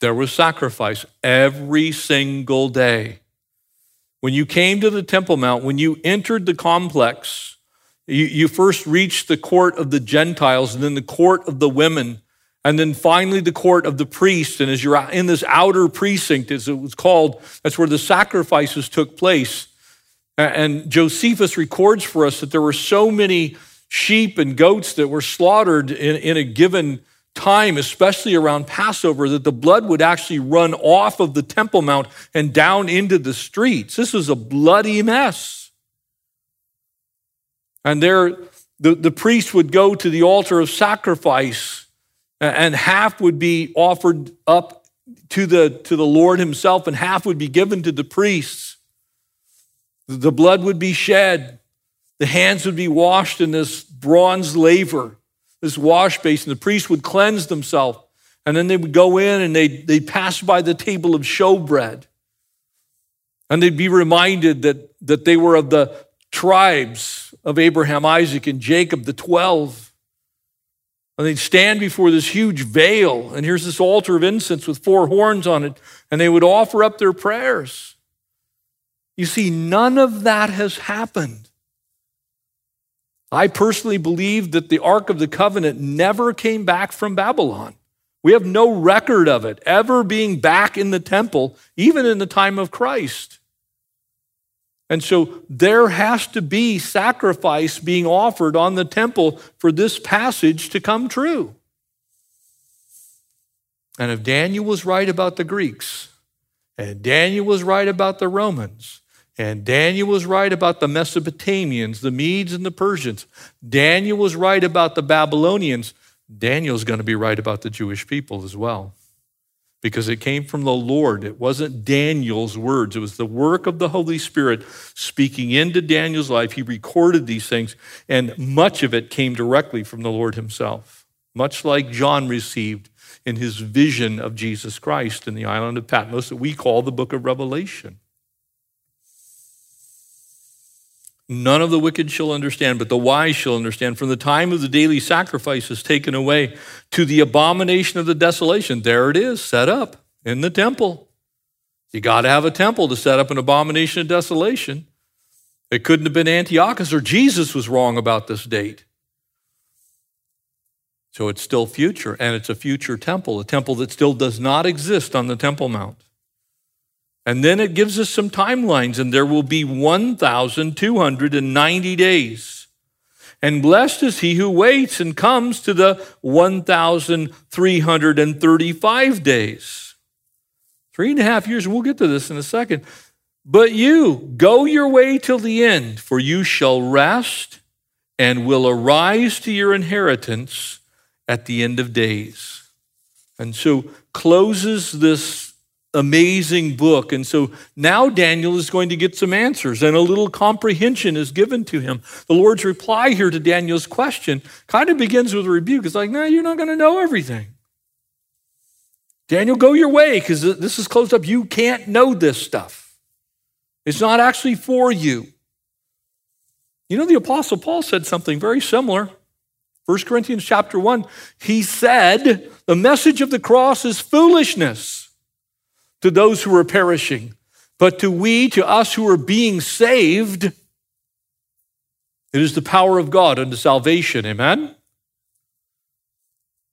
There was sacrifice every single day. When you came to the Temple Mount, when you entered the complex, you, you first reached the court of the Gentiles and then the court of the women and then finally, the court of the priests. And as you're in this outer precinct, as it was called, that's where the sacrifices took place. And Josephus records for us that there were so many sheep and goats that were slaughtered in, in a given time, especially around Passover, that the blood would actually run off of the Temple Mount and down into the streets. This was a bloody mess. And there, the, the priest would go to the altar of sacrifice and half would be offered up to the, to the Lord himself, and half would be given to the priests. The blood would be shed. The hands would be washed in this bronze laver, this wash basin. The priest would cleanse themselves, and then they would go in and they'd, they'd pass by the table of showbread. And they'd be reminded that, that they were of the tribes of Abraham, Isaac, and Jacob, the 12. And they'd stand before this huge veil, and here's this altar of incense with four horns on it, and they would offer up their prayers. You see, none of that has happened. I personally believe that the Ark of the Covenant never came back from Babylon. We have no record of it ever being back in the temple, even in the time of Christ. And so there has to be sacrifice being offered on the temple for this passage to come true. And if Daniel was right about the Greeks, and Daniel was right about the Romans, and Daniel was right about the Mesopotamians, the Medes, and the Persians, Daniel was right about the Babylonians, Daniel's going to be right about the Jewish people as well because it came from the Lord. It wasn't Daniel's words, it was the work of the Holy Spirit speaking into Daniel's life. He recorded these things, and much of it came directly from the Lord Himself, much like John received in his vision of Jesus Christ in the island of Patmos that we call the book of Revelation. None of the wicked shall understand, but the wise shall understand. From the time of the daily sacrifice is taken away to the abomination of the desolation. There it is, set up in the temple. You got to have a temple to set up an abomination of desolation. It couldn't have been Antiochus or Jesus was wrong about this date. So it's still future, and it's a future temple, a temple that still does not exist on the Temple Mount. And then it gives us some timelines, and there will be 1,290 days. And blessed is he who waits and comes to the 1,335 days. Three and a half years, we'll get to this in a second. But you, go your way till the end, for you shall rest and will arise to your inheritance at the end of days. And so closes this amazing book. And so now Daniel is going to get some answers, and a little comprehension is given to him. The Lord's reply here to Daniel's question kind of begins with a rebuke. It's like, no, you're not going to know everything. Daniel, go your way because this is closed up. You can't know this stuff. It's not actually for you. You know, the Apostle Paul said something very similar. 1 Corinthians chapter 1, he said, The message of the cross is foolishness to those who are perishing, but to we, to us who are being saved, it is the power of God unto salvation. Amen?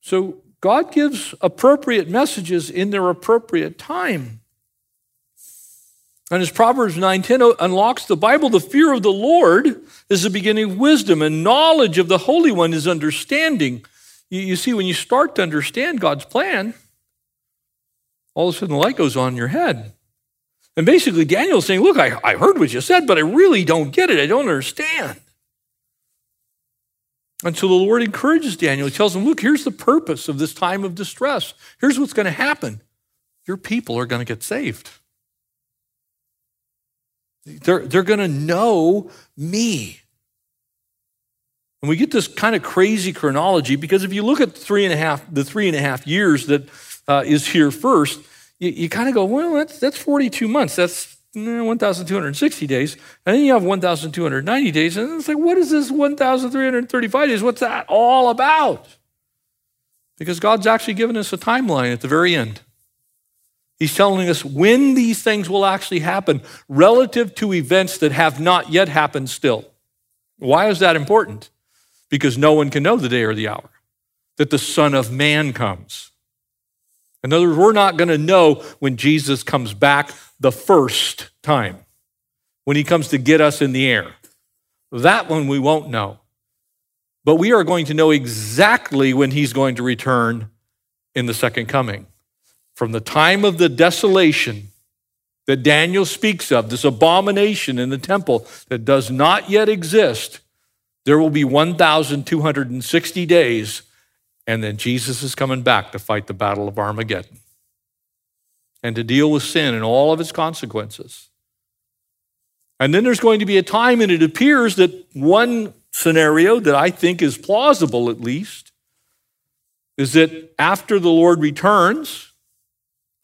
So God gives appropriate messages in their appropriate time. And as Proverbs 9:10 unlocks the Bible, the fear of the Lord is the beginning of wisdom, and knowledge of the Holy One is understanding. You, you see, when you start to understand God's plan, all of a sudden the light goes on in your head. And basically, Daniel's saying, Look, I, I heard what you said, but I really don't get it. I don't understand. And so the Lord encourages Daniel. He tells him, Look, here's the purpose of this time of distress. Here's what's going to happen your people are going to get saved. They're, they're going to know me. And we get this kind of crazy chronology because if you look at three and a half, the three and a half years that uh, is here first, you, you kind of go, well, that's, that's 42 months. That's 1,260 days. And then you have 1,290 days. And it's like, what is this 1,335 days? What's that all about? Because God's actually given us a timeline at the very end. He's telling us when these things will actually happen relative to events that have not yet happened still. Why is that important? Because no one can know the day or the hour that the Son of Man comes. In other words, we're not going to know when Jesus comes back the first time, when he comes to get us in the air. That one we won't know. But we are going to know exactly when he's going to return in the second coming. From the time of the desolation that Daniel speaks of, this abomination in the temple that does not yet exist, there will be 1,260 days and then Jesus is coming back to fight the battle of Armageddon and to deal with sin and all of its consequences. And then there's going to be a time, and it appears that one scenario that I think is plausible at least is that after the Lord returns,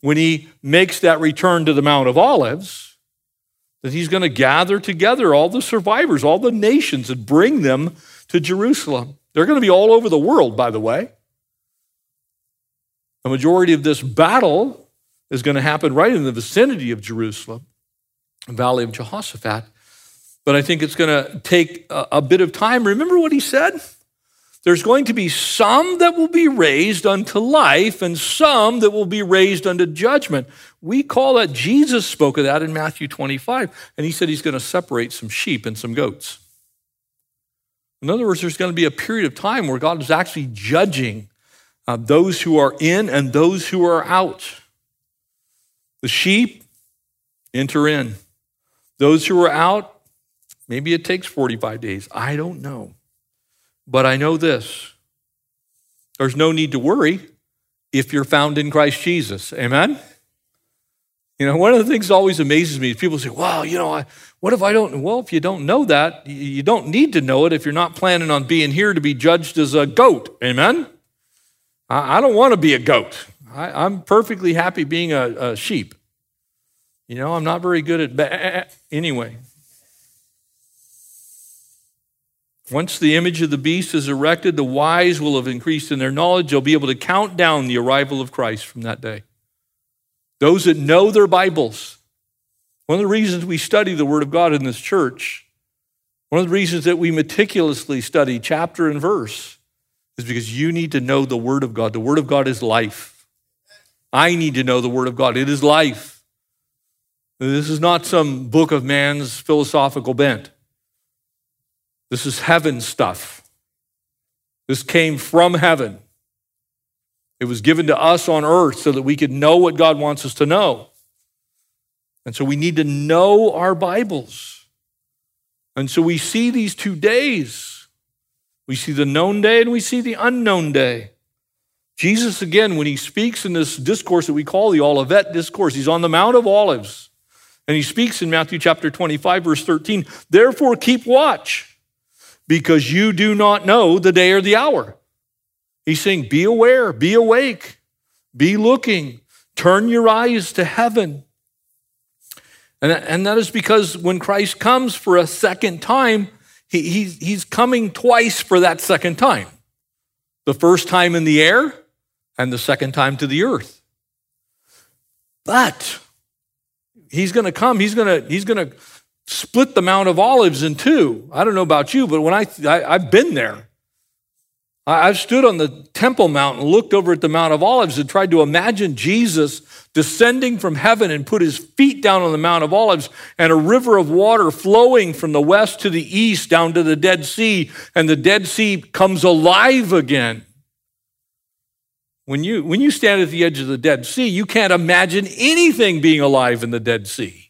when he makes that return to the Mount of Olives, that he's going to gather together all the survivors, all the nations, and bring them to Jerusalem. They're going to be all over the world, by the way. The majority of this battle is going to happen right in the vicinity of Jerusalem, Valley of Jehoshaphat. But I think it's going to take a, a bit of time. Remember what he said? There's going to be some that will be raised unto life and some that will be raised unto judgment. We call that, Jesus spoke of that in Matthew 25, and he said he's going to separate some sheep and some goats. In other words, there's going to be a period of time where God is actually judging uh, those who are in and those who are out. The sheep enter in. Those who are out, maybe it takes 45 days. I don't know. But I know this there's no need to worry if you're found in Christ Jesus. Amen? You know, one of the things that always amazes me is people say, wow, you know, I, what if I don't? Well, if you don't know that, you don't need to know it if you're not planning on being here to be judged as a goat. Amen? I, I don't want to be a goat. I, am perfectly happy being a, a, sheep. You know, I'm not very good at. Ba- anyway, Once the image of the beast is erected, the wise will have increased in their knowledge. They'll be able to count down the arrival of Christ from that day. Those that know their Bibles. One of the reasons we study the Word of God in this church, one of the reasons that we meticulously study chapter and verse, is because you need to know the Word of God. The Word of God is life. I need to know the Word of God. It is life. This is not some book of man's philosophical bent. This is heaven stuff. This came from heaven. It was given to us on earth so that we could know what God wants us to know. And so we need to know our Bibles. And so we see these two days. We see the known day and we see the unknown day. Jesus, again, when he speaks in this discourse that we call the Olivet discourse, he's on the Mount of Olives. And he speaks in Matthew chapter 25, verse 13, therefore keep watch because you do not know the day or the hour. He's saying, Be aware, be awake, be looking, turn your eyes to heaven. And, and that is because when Christ comes for a second time, he, he's, he's coming twice for that second time the first time in the air and the second time to the earth. But he's going to come, he's going to, he's going to split the Mount of Olives in two. I don't know about you, but when I, I have been there, I've stood on the Temple Mount and looked over at the Mount of Olives and tried to imagine Jesus descending from heaven and put his feet down on the Mount of Olives and a river of water flowing from the west to the east down to the Dead Sea, and the Dead Sea comes alive again. When you, when you stand at the edge of the Dead Sea, you can't imagine anything being alive in the Dead Sea.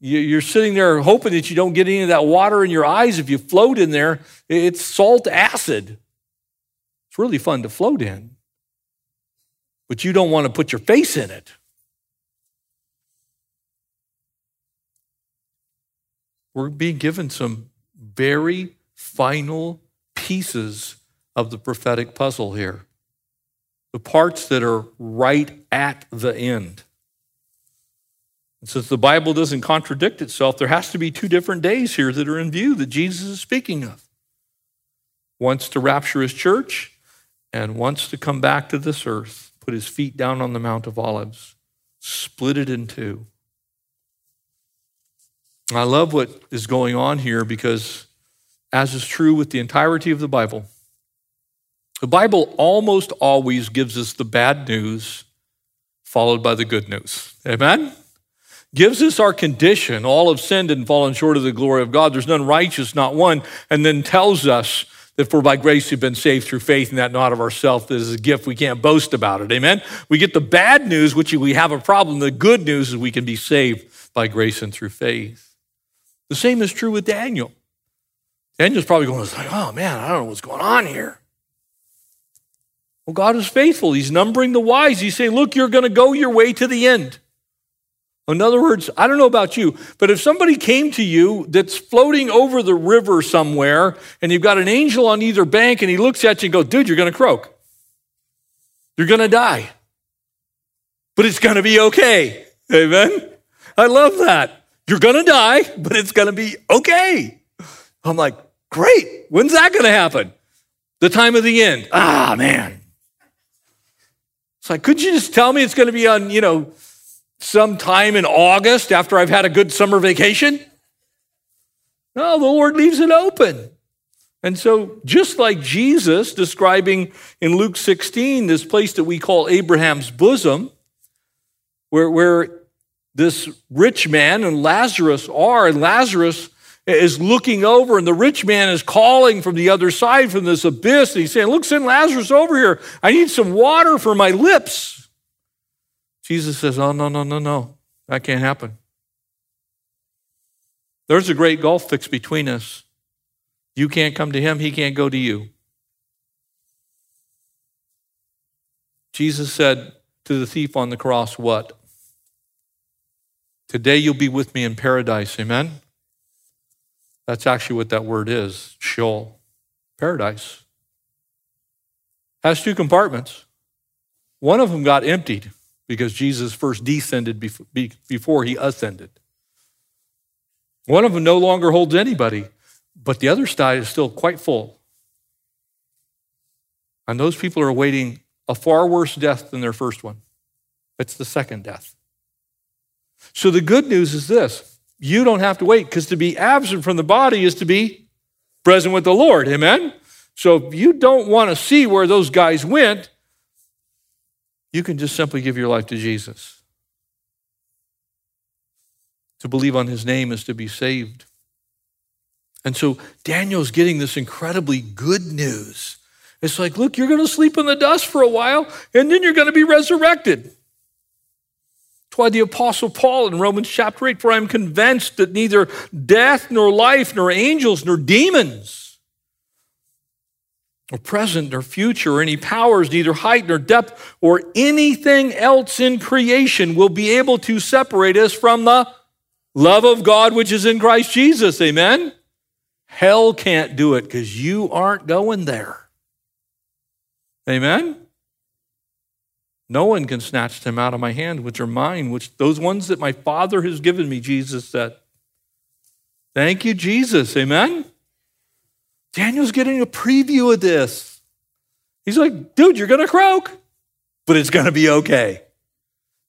You're sitting there hoping that you don't get any of that water in your eyes. If you float in there, it's salt acid. It's really fun to float in, but you don't want to put your face in it. We're being given some very final pieces of the prophetic puzzle here. The parts that are right at the end. Since the Bible doesn't contradict itself, there has to be two different days here that are in view that Jesus is speaking of. Once to rapture his church, and once to come back to this earth, put his feet down on the Mount of Olives, split it in two. I love what is going on here because, as is true with the entirety of the Bible, the Bible almost always gives us the bad news followed by the good news. Amen? Gives us our condition. All have sinned and fallen short of the glory of God. There's none righteous, not one. And then tells us that for by grace you've been saved through faith and that not of ourselves. This is a gift. We can't boast about it. Amen. We get the bad news, which we have a problem. The good news is we can be saved by grace and through faith. The same is true with Daniel. Daniel's probably going, like, oh man, I don't know what's going on here. Well, God is faithful. He's numbering the wise. He's saying, look, you're going to go your way to the end. In other words, I don't know about you, but if somebody came to you that's floating over the river somewhere and you've got an angel on either bank and he looks at you and goes, dude, you're going to croak. You're going to die. But it's going to be okay. Amen. I love that. You're going to die, but it's going to be okay. I'm like, Great. When's that going to happen? The time of the end. Ah, man. It's like, could you just tell me it's going to be on, you know, sometime in August after I've had a good summer vacation? No, the Lord leaves it open. And so, just like Jesus describing in Luke 16 this place that we call Abraham's bosom, where, where this rich man and Lazarus are, and Lazarus is looking over, and the rich man is calling from the other side from this abyss. And he's saying, Look, send Lazarus over here. I need some water for my lips. Jesus says, Oh, no, no, no, no. That can't happen. There's a great gulf fixed between us. You can't come to him, he can't go to you. Jesus said to the thief on the cross, What? Today you'll be with me in paradise. Amen? That's actually what that word is Sheol, paradise. Has two compartments. One of them got emptied because Jesus first descended before he ascended. One of them no longer holds anybody, but the other side is still quite full. And those people are awaiting a far worse death than their first one. It's the second death. So the good news is this you don't have to wait because to be absent from the body is to be present with the Lord. Amen? So if you don't want to see where those guys went, you can just simply give your life to Jesus. To believe on his name is to be saved. And so Daniel's getting this incredibly good news. It's like, look, you're going to sleep in the dust for a while, and then you're going to be resurrected. That's why the Apostle Paul in Romans chapter 8, for I am convinced that neither death, nor life, nor angels, nor demons, or present, or future, or any powers, neither height, nor depth, or anything else in creation will be able to separate us from the love of God which is in Christ Jesus. Amen? Hell can't do it because you aren't going there. Amen? No one can snatch them out of my hand, which are mine, which those ones that my Father has given me, Jesus said. Thank you, Jesus. Amen. Daniel's getting a preview of this. He's like, dude, you're going to croak, but it's going to be okay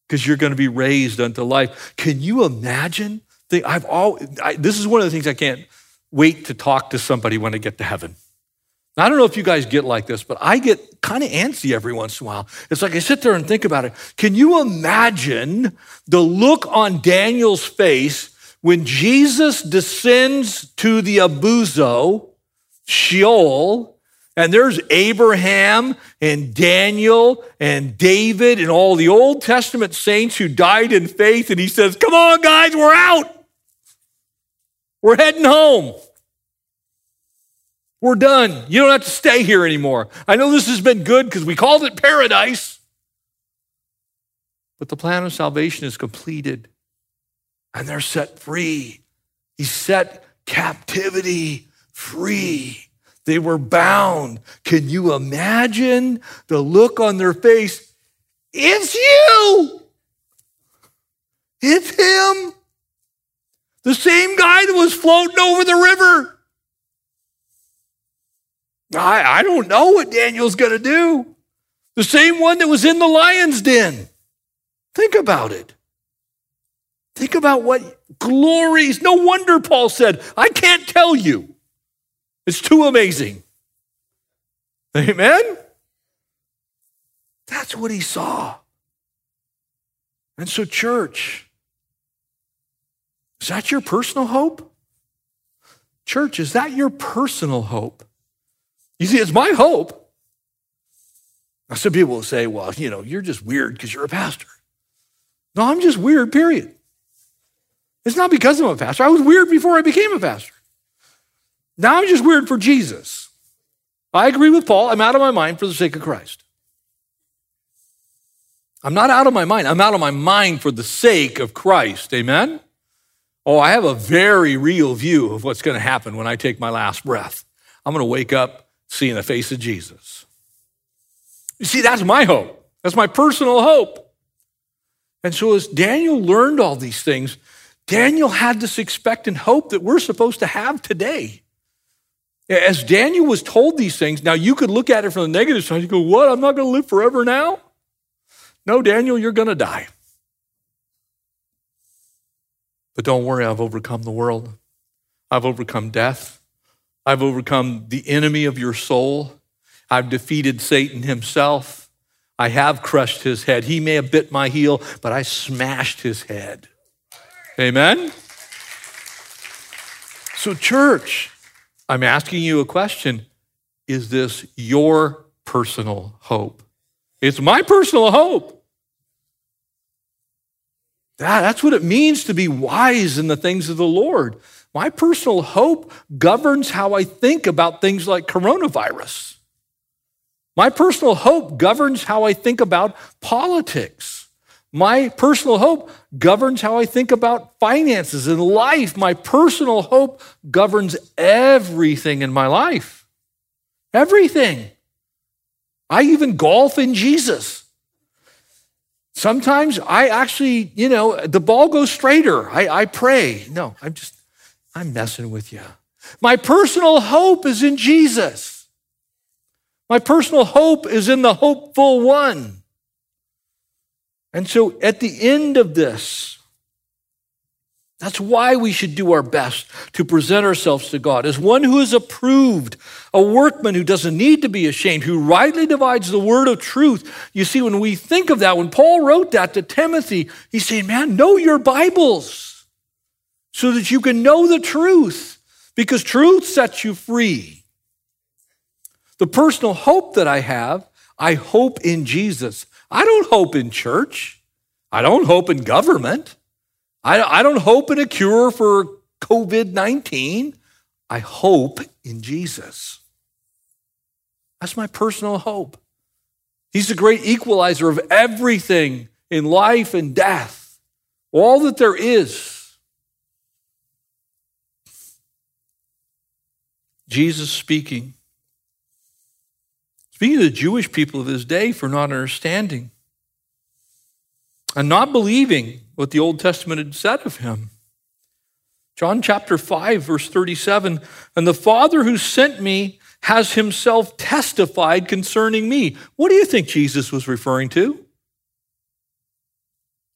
because you're going to be raised unto life. Can you imagine? I've all, I, this is one of the things I can't wait to talk to somebody when I get to heaven. I don't know if you guys get like this, but I get kind of antsy every once in a while. It's like I sit there and think about it. Can you imagine the look on Daniel's face when Jesus descends to the Abuzo, Sheol, and there's Abraham and Daniel and David and all the Old Testament saints who died in faith, and he says, Come on, guys, we're out. We're heading home. We're done. You don't have to stay here anymore. I know this has been good because we called it paradise. But the plan of salvation is completed and they're set free. He set captivity free. They were bound. Can you imagine the look on their face? It's you. It's him. The same guy that was floating over the river. I, I don't know what Daniel's going to do. The same one that was in the lion's den. Think about it. Think about what glories. No wonder Paul said, I can't tell you. It's too amazing. Amen? That's what he saw. And so, church, is that your personal hope? Church, is that your personal hope? You see, it's my hope. Now, some people will say, well, you know, you're just weird because you're a pastor. No, I'm just weird, period. It's not because I'm a pastor. I was weird before I became a pastor. Now I'm just weird for Jesus. I agree with Paul. I'm out of my mind for the sake of Christ. I'm not out of my mind. I'm out of my mind for the sake of Christ. Amen? Oh, I have a very real view of what's going to happen when I take my last breath. I'm going to wake up seeing the face of Jesus. You see, that's my hope. That's my personal hope. And so, as Daniel learned all these things, Daniel had this expectant hope that we're supposed to have today. As Daniel was told these things, now you could look at it from the negative side. You go, What? I'm not going to live forever now? No, Daniel, you're going to die. But don't worry, I've overcome the world. I've overcome death. I've overcome the enemy of your soul. I've defeated Satan himself. I have crushed his head. He may have bit my heel, but I smashed his head. Amen? So, church, I'm asking you a question Is this your personal hope? It's my personal hope. That, that's what it means to be wise in the things of the Lord. My personal hope governs how I think about things like coronavirus. My personal hope governs how I think about politics. My personal hope governs how I think about finances and life. My personal hope governs everything in my life. Everything. I even golf in Jesus. Sometimes I actually, you know, the ball goes straighter. I, I pray. No, I'm just, I'm messing with you. My personal hope is in Jesus. My personal hope is in the hopeful one. And so at the end of this, that's why we should do our best to present ourselves to God as one who is approved, a workman who doesn't need to be ashamed, who rightly divides the word of truth. You see, when we think of that, when Paul wrote that to Timothy, he's saying, man, know your Bibles so that you can know the truth because truth sets you free. The personal hope that I have, I hope in Jesus. I don't hope in church. I don't hope in government. I, I don't hope in a cure for COVID 19. I hope in Jesus. That's my personal hope. He's the great equalizer of everything in life and death, all that there is. Jesus speaking Speaking the Jewish people of his day for not understanding and not believing what the Old Testament had said of him. John chapter 5, verse 37 And the Father who sent me has himself testified concerning me. What do you think Jesus was referring to?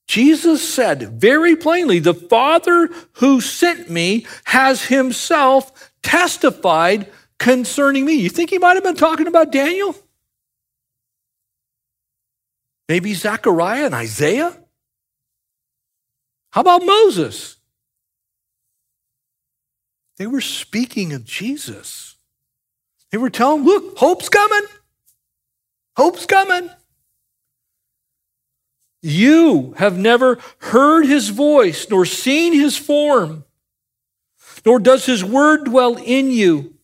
Jesus said very plainly, The Father who sent me has himself testified concerning me. You think he might have been talking about Daniel? Maybe Zechariah and Isaiah? How about Moses? They were speaking of Jesus. They were telling, look, hope's coming. Hope's coming. You have never heard his voice, nor seen his form, nor does his word dwell in you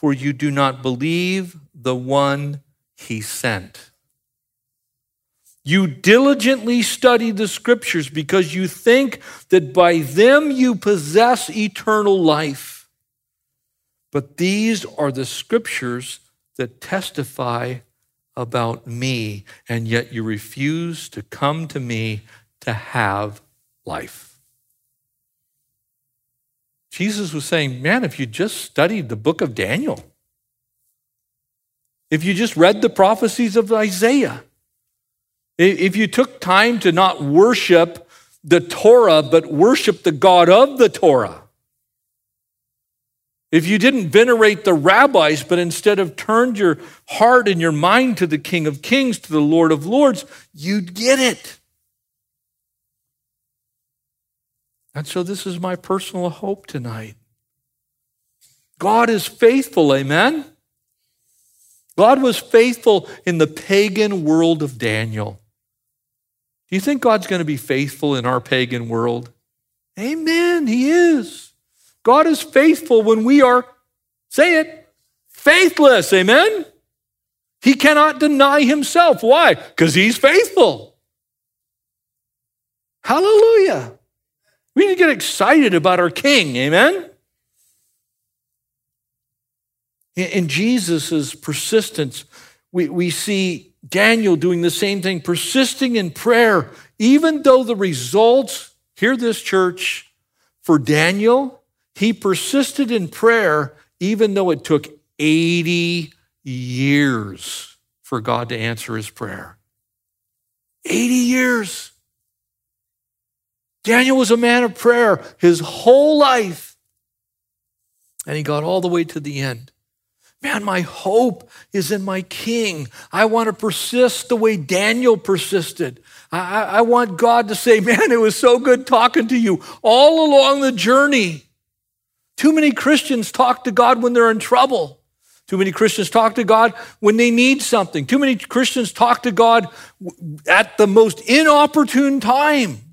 for you do not believe the one he sent. You diligently study the scriptures because you think that by them you possess eternal life. But these are the scriptures that testify about me, and yet you refuse to come to me to have life. Jesus was saying, man, if you just studied the book of Daniel, if you just read the prophecies of Isaiah, if you took time to not worship the Torah, but worship the God of the Torah, if you didn't venerate the rabbis, but instead of turned your heart and your mind to the King of Kings, to the Lord of Lords, you'd get it. And so, this is my personal hope tonight. God is faithful, amen? God was faithful in the pagan world of Daniel. Do you think God's going to be faithful in our pagan world? Amen, He is. God is faithful when we are, say it, faithless, amen? He cannot deny Himself. Why? Because He's faithful. Hallelujah. We need to get excited about our King, amen? In Jesus' persistence, we, we see Daniel doing the same thing, persisting in prayer, even though the results, hear this, church, for Daniel, he persisted in prayer even though it took 80 years for God to answer his prayer. 80 years. Daniel was a man of prayer his whole life. And he got all the way to the end. Man, my hope is in my king. I want to persist the way Daniel persisted. I, I, want God to say, Man, it was so good talking to you all along the journey. Too many Christians talk to God when they're in trouble. Too many Christians talk to God when they need something. Too many Christians talk to God at the most inopportune time.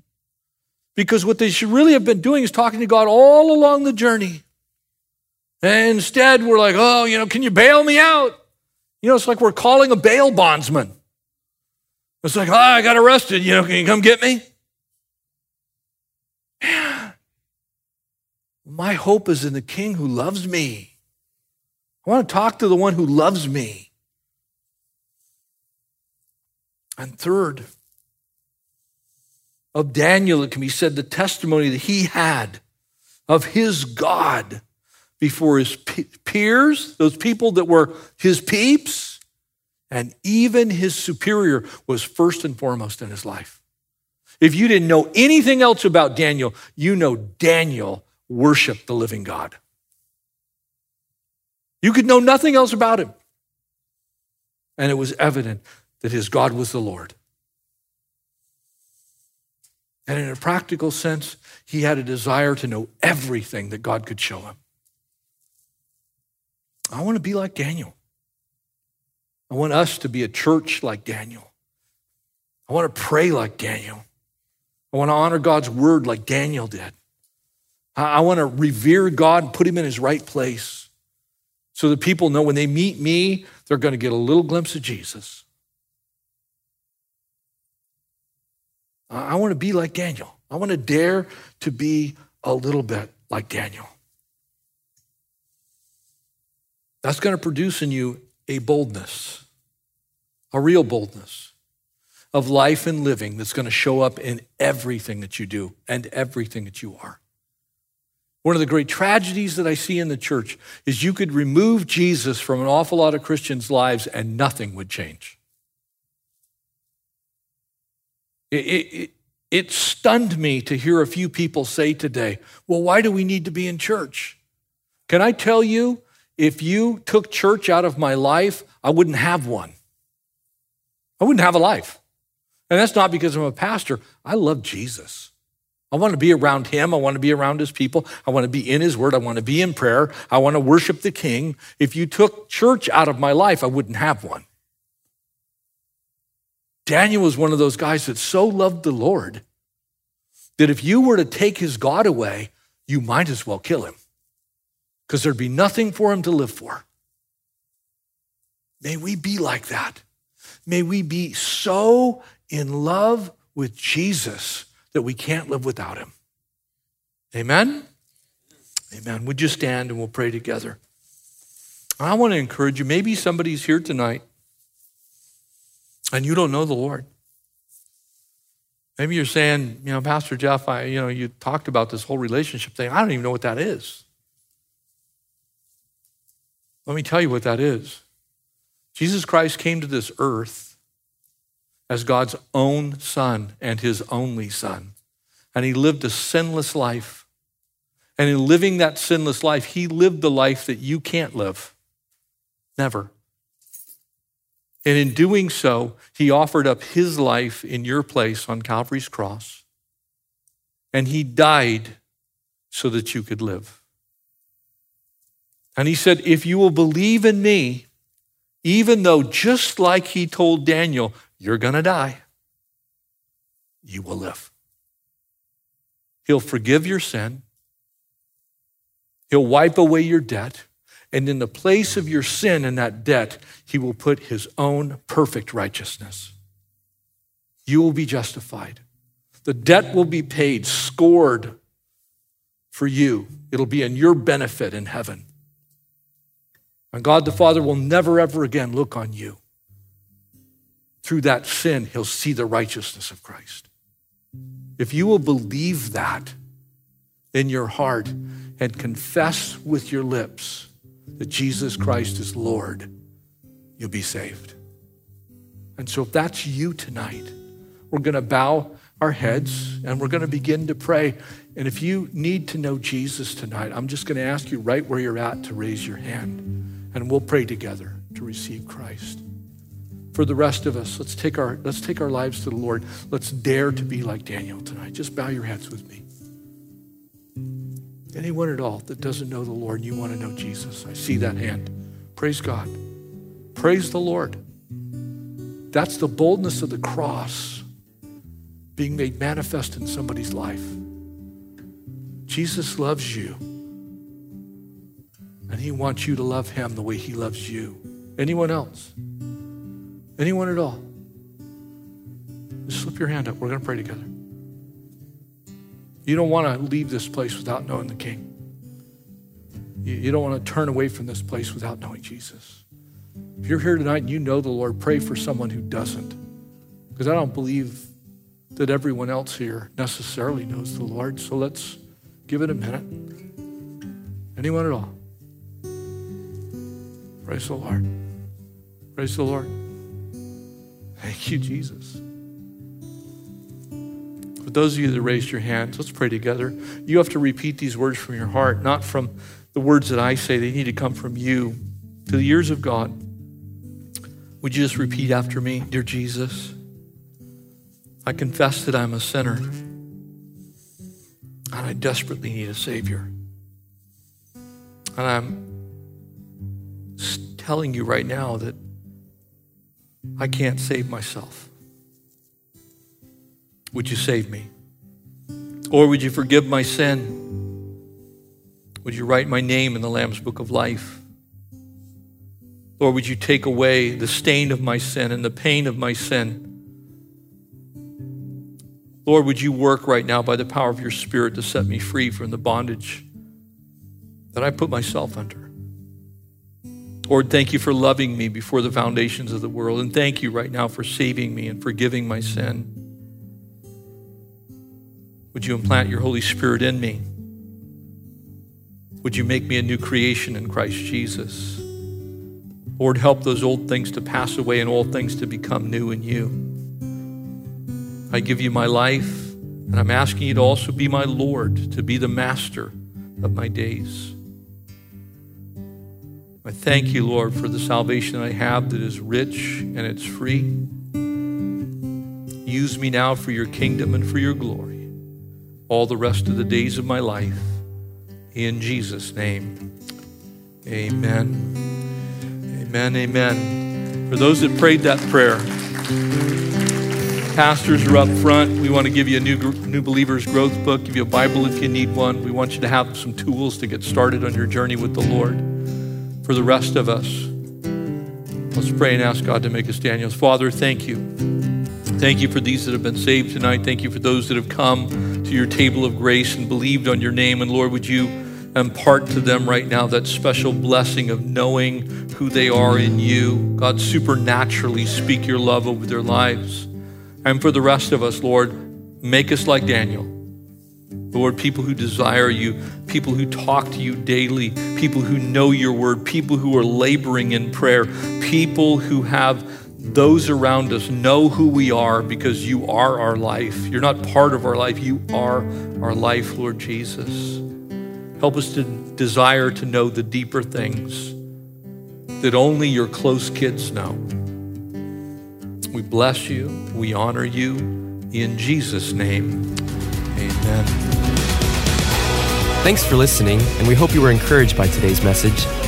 Because what they should really have been doing is talking to God all along the journey. And instead, we're like, oh, you know, can you bail me out? You know, it's like we're calling a bail bondsman. It's like, oh, I got arrested. You know, can you come get me? My hope is in the king who loves me. I want to talk to the one who loves me. And third, of Daniel, it can be said the testimony that he had of his God before his peers, those people that were his peeps, and even his superior was first and foremost in his life. If you didn't know anything else about Daniel, you know Daniel worshiped the living God. You could know nothing else about him. And it was evident that his God was the Lord. And in a practical sense, he had a desire to know everything that God could show him. I want to be like Daniel. I want us to be a church like Daniel. I want to pray like Daniel. I want to honor God's word like Daniel did. I want to revere God and put him in his right place so that people know when they meet me, they're going to get a little glimpse of Jesus. I want to be like Daniel. I want to dare to be a little bit like Daniel. That's going to produce in you a boldness, a real boldness of life and living that's going to show up in everything that you do and everything that you are. One of the great tragedies that I see in the church is you could remove Jesus from an awful lot of Christians' lives and nothing would change. It, it, it, stunned me to hear a few people say today, well, why do we need to be in church? Can I tell you, if you took church out of my life, I wouldn't have one. I wouldn't have a life. And that's not because I'm a pastor. I love Jesus. I want to be around him. I want to be around his people. I want to be in his word. I want to be in prayer. I want to worship the king. If you took church out of my life, I wouldn't have one. Daniel was one of those guys that so loved the Lord that if you were to take his God away, you might as well kill him because there'd be nothing for him to live for. May we be like that. May we be so in love with Jesus that we can't live without him. Amen? Amen. Would you stand and we'll pray together? I want to encourage you. Maybe somebody's here tonight and you don't know the Lord. Maybe you're saying, you know, Pastor Jeff, I, you know, you talked about this whole relationship thing. I don't even know what that is. Let me tell you what that is. Jesus Christ came to this earth as God's own son and his only son. And he lived a sinless life. And in living that sinless life, he lived the life that you can't live. Never. And in doing so, he offered up his life in your place on Calvary's cross. And he died so that you could live. And he said, If you will believe in me, even though just like he told Daniel, you're going to die, you will live. He'll forgive your sin, he'll wipe away your debt. And in the place of your sin and that debt, he will put his own perfect righteousness. You will be justified. The debt will be paid, scored for you. It'll be in your benefit in heaven. And God the Father will never, ever again look on you. Through that sin, he'll see the righteousness of Christ. If you will believe that in your heart and confess with your lips that Jesus Christ is Lord, you'll be saved. And so if that's you tonight, we're going to bow our heads and we're going to begin to pray. And if you need to know Jesus tonight, I'm just going to ask you right where you're at to raise your hand and we'll pray together to receive Christ. For the rest of us, let's take our let's take our lives to the Lord. Let's dare to be like Daniel tonight. Just bow your heads with me. Anyone at all that doesn't know the Lord, you want to know Jesus. I see that hand. Praise God. Praise the Lord. That's the boldness of the cross being made manifest in somebody's life. Jesus loves you. And he wants you to love him the way he loves you. Anyone else? Anyone at all? Just slip your hand up. We're going to pray together. You don't want to leave this place without knowing the King. You don't want to turn away from this place without knowing Jesus. If you're here tonight and you know the Lord, pray for someone who doesn't. Because I don't believe that everyone else here necessarily knows the Lord. So let's give it a minute. Anyone at all? Praise the Lord. Praise the Lord. Thank you, Jesus. For those of you that raised your hands, let's pray together. You have to repeat these words from your heart, not from the words that I say. They need to come from you to the ears of God. Would you just repeat after me, dear Jesus? I confess that I'm a sinner and I desperately need a Savior. And I'm telling you right now that I can't save myself. Would you save me? Or would you forgive my sin? Would you write my name in the Lamb's Book of Life? Lord, would you take away the stain of my sin and the pain of my sin? Lord, would you work right now by the power of your Spirit to set me free from the bondage that I put myself under? Lord, thank you for loving me before the foundations of the world. And thank you right now for saving me and forgiving my sin. Would you implant your Holy Spirit in me? Would you make me a new creation in Christ Jesus? Lord, help those old things to pass away and all things to become new in you. I give you my life, and I'm asking you to also be my Lord, to be the master of my days. I thank you, Lord, for the salvation I have that is rich and it's free. Use me now for your kingdom and for your glory all the rest of the days of my life. In Jesus' name, amen. Amen, amen. For those that prayed that prayer, pastors are up front. We want to give you a new, new believers growth book, give you a Bible if you need one. We want you to have some tools to get started on your journey with the Lord for the rest of us. Let's pray and ask God to make us Daniels. Father, thank you. Thank you for these that have been saved tonight. Thank you for those that have come to your table of grace and believed on your name. And Lord, would you impart to them right now that special blessing of knowing who they are in you? God, supernaturally speak your love over their lives. And for the rest of us, Lord, make us like Daniel. Lord, people who desire you, people who talk to you daily, people who know your word, people who are laboring in prayer, people who have those around us know who we are because you are our life. You're not part of our life, you are our life, Lord Jesus. Help us to desire to know the deeper things that only your close kids know. We bless you, we honor you. In Jesus' name, amen. Thanks for listening, and we hope you were encouraged by today's message.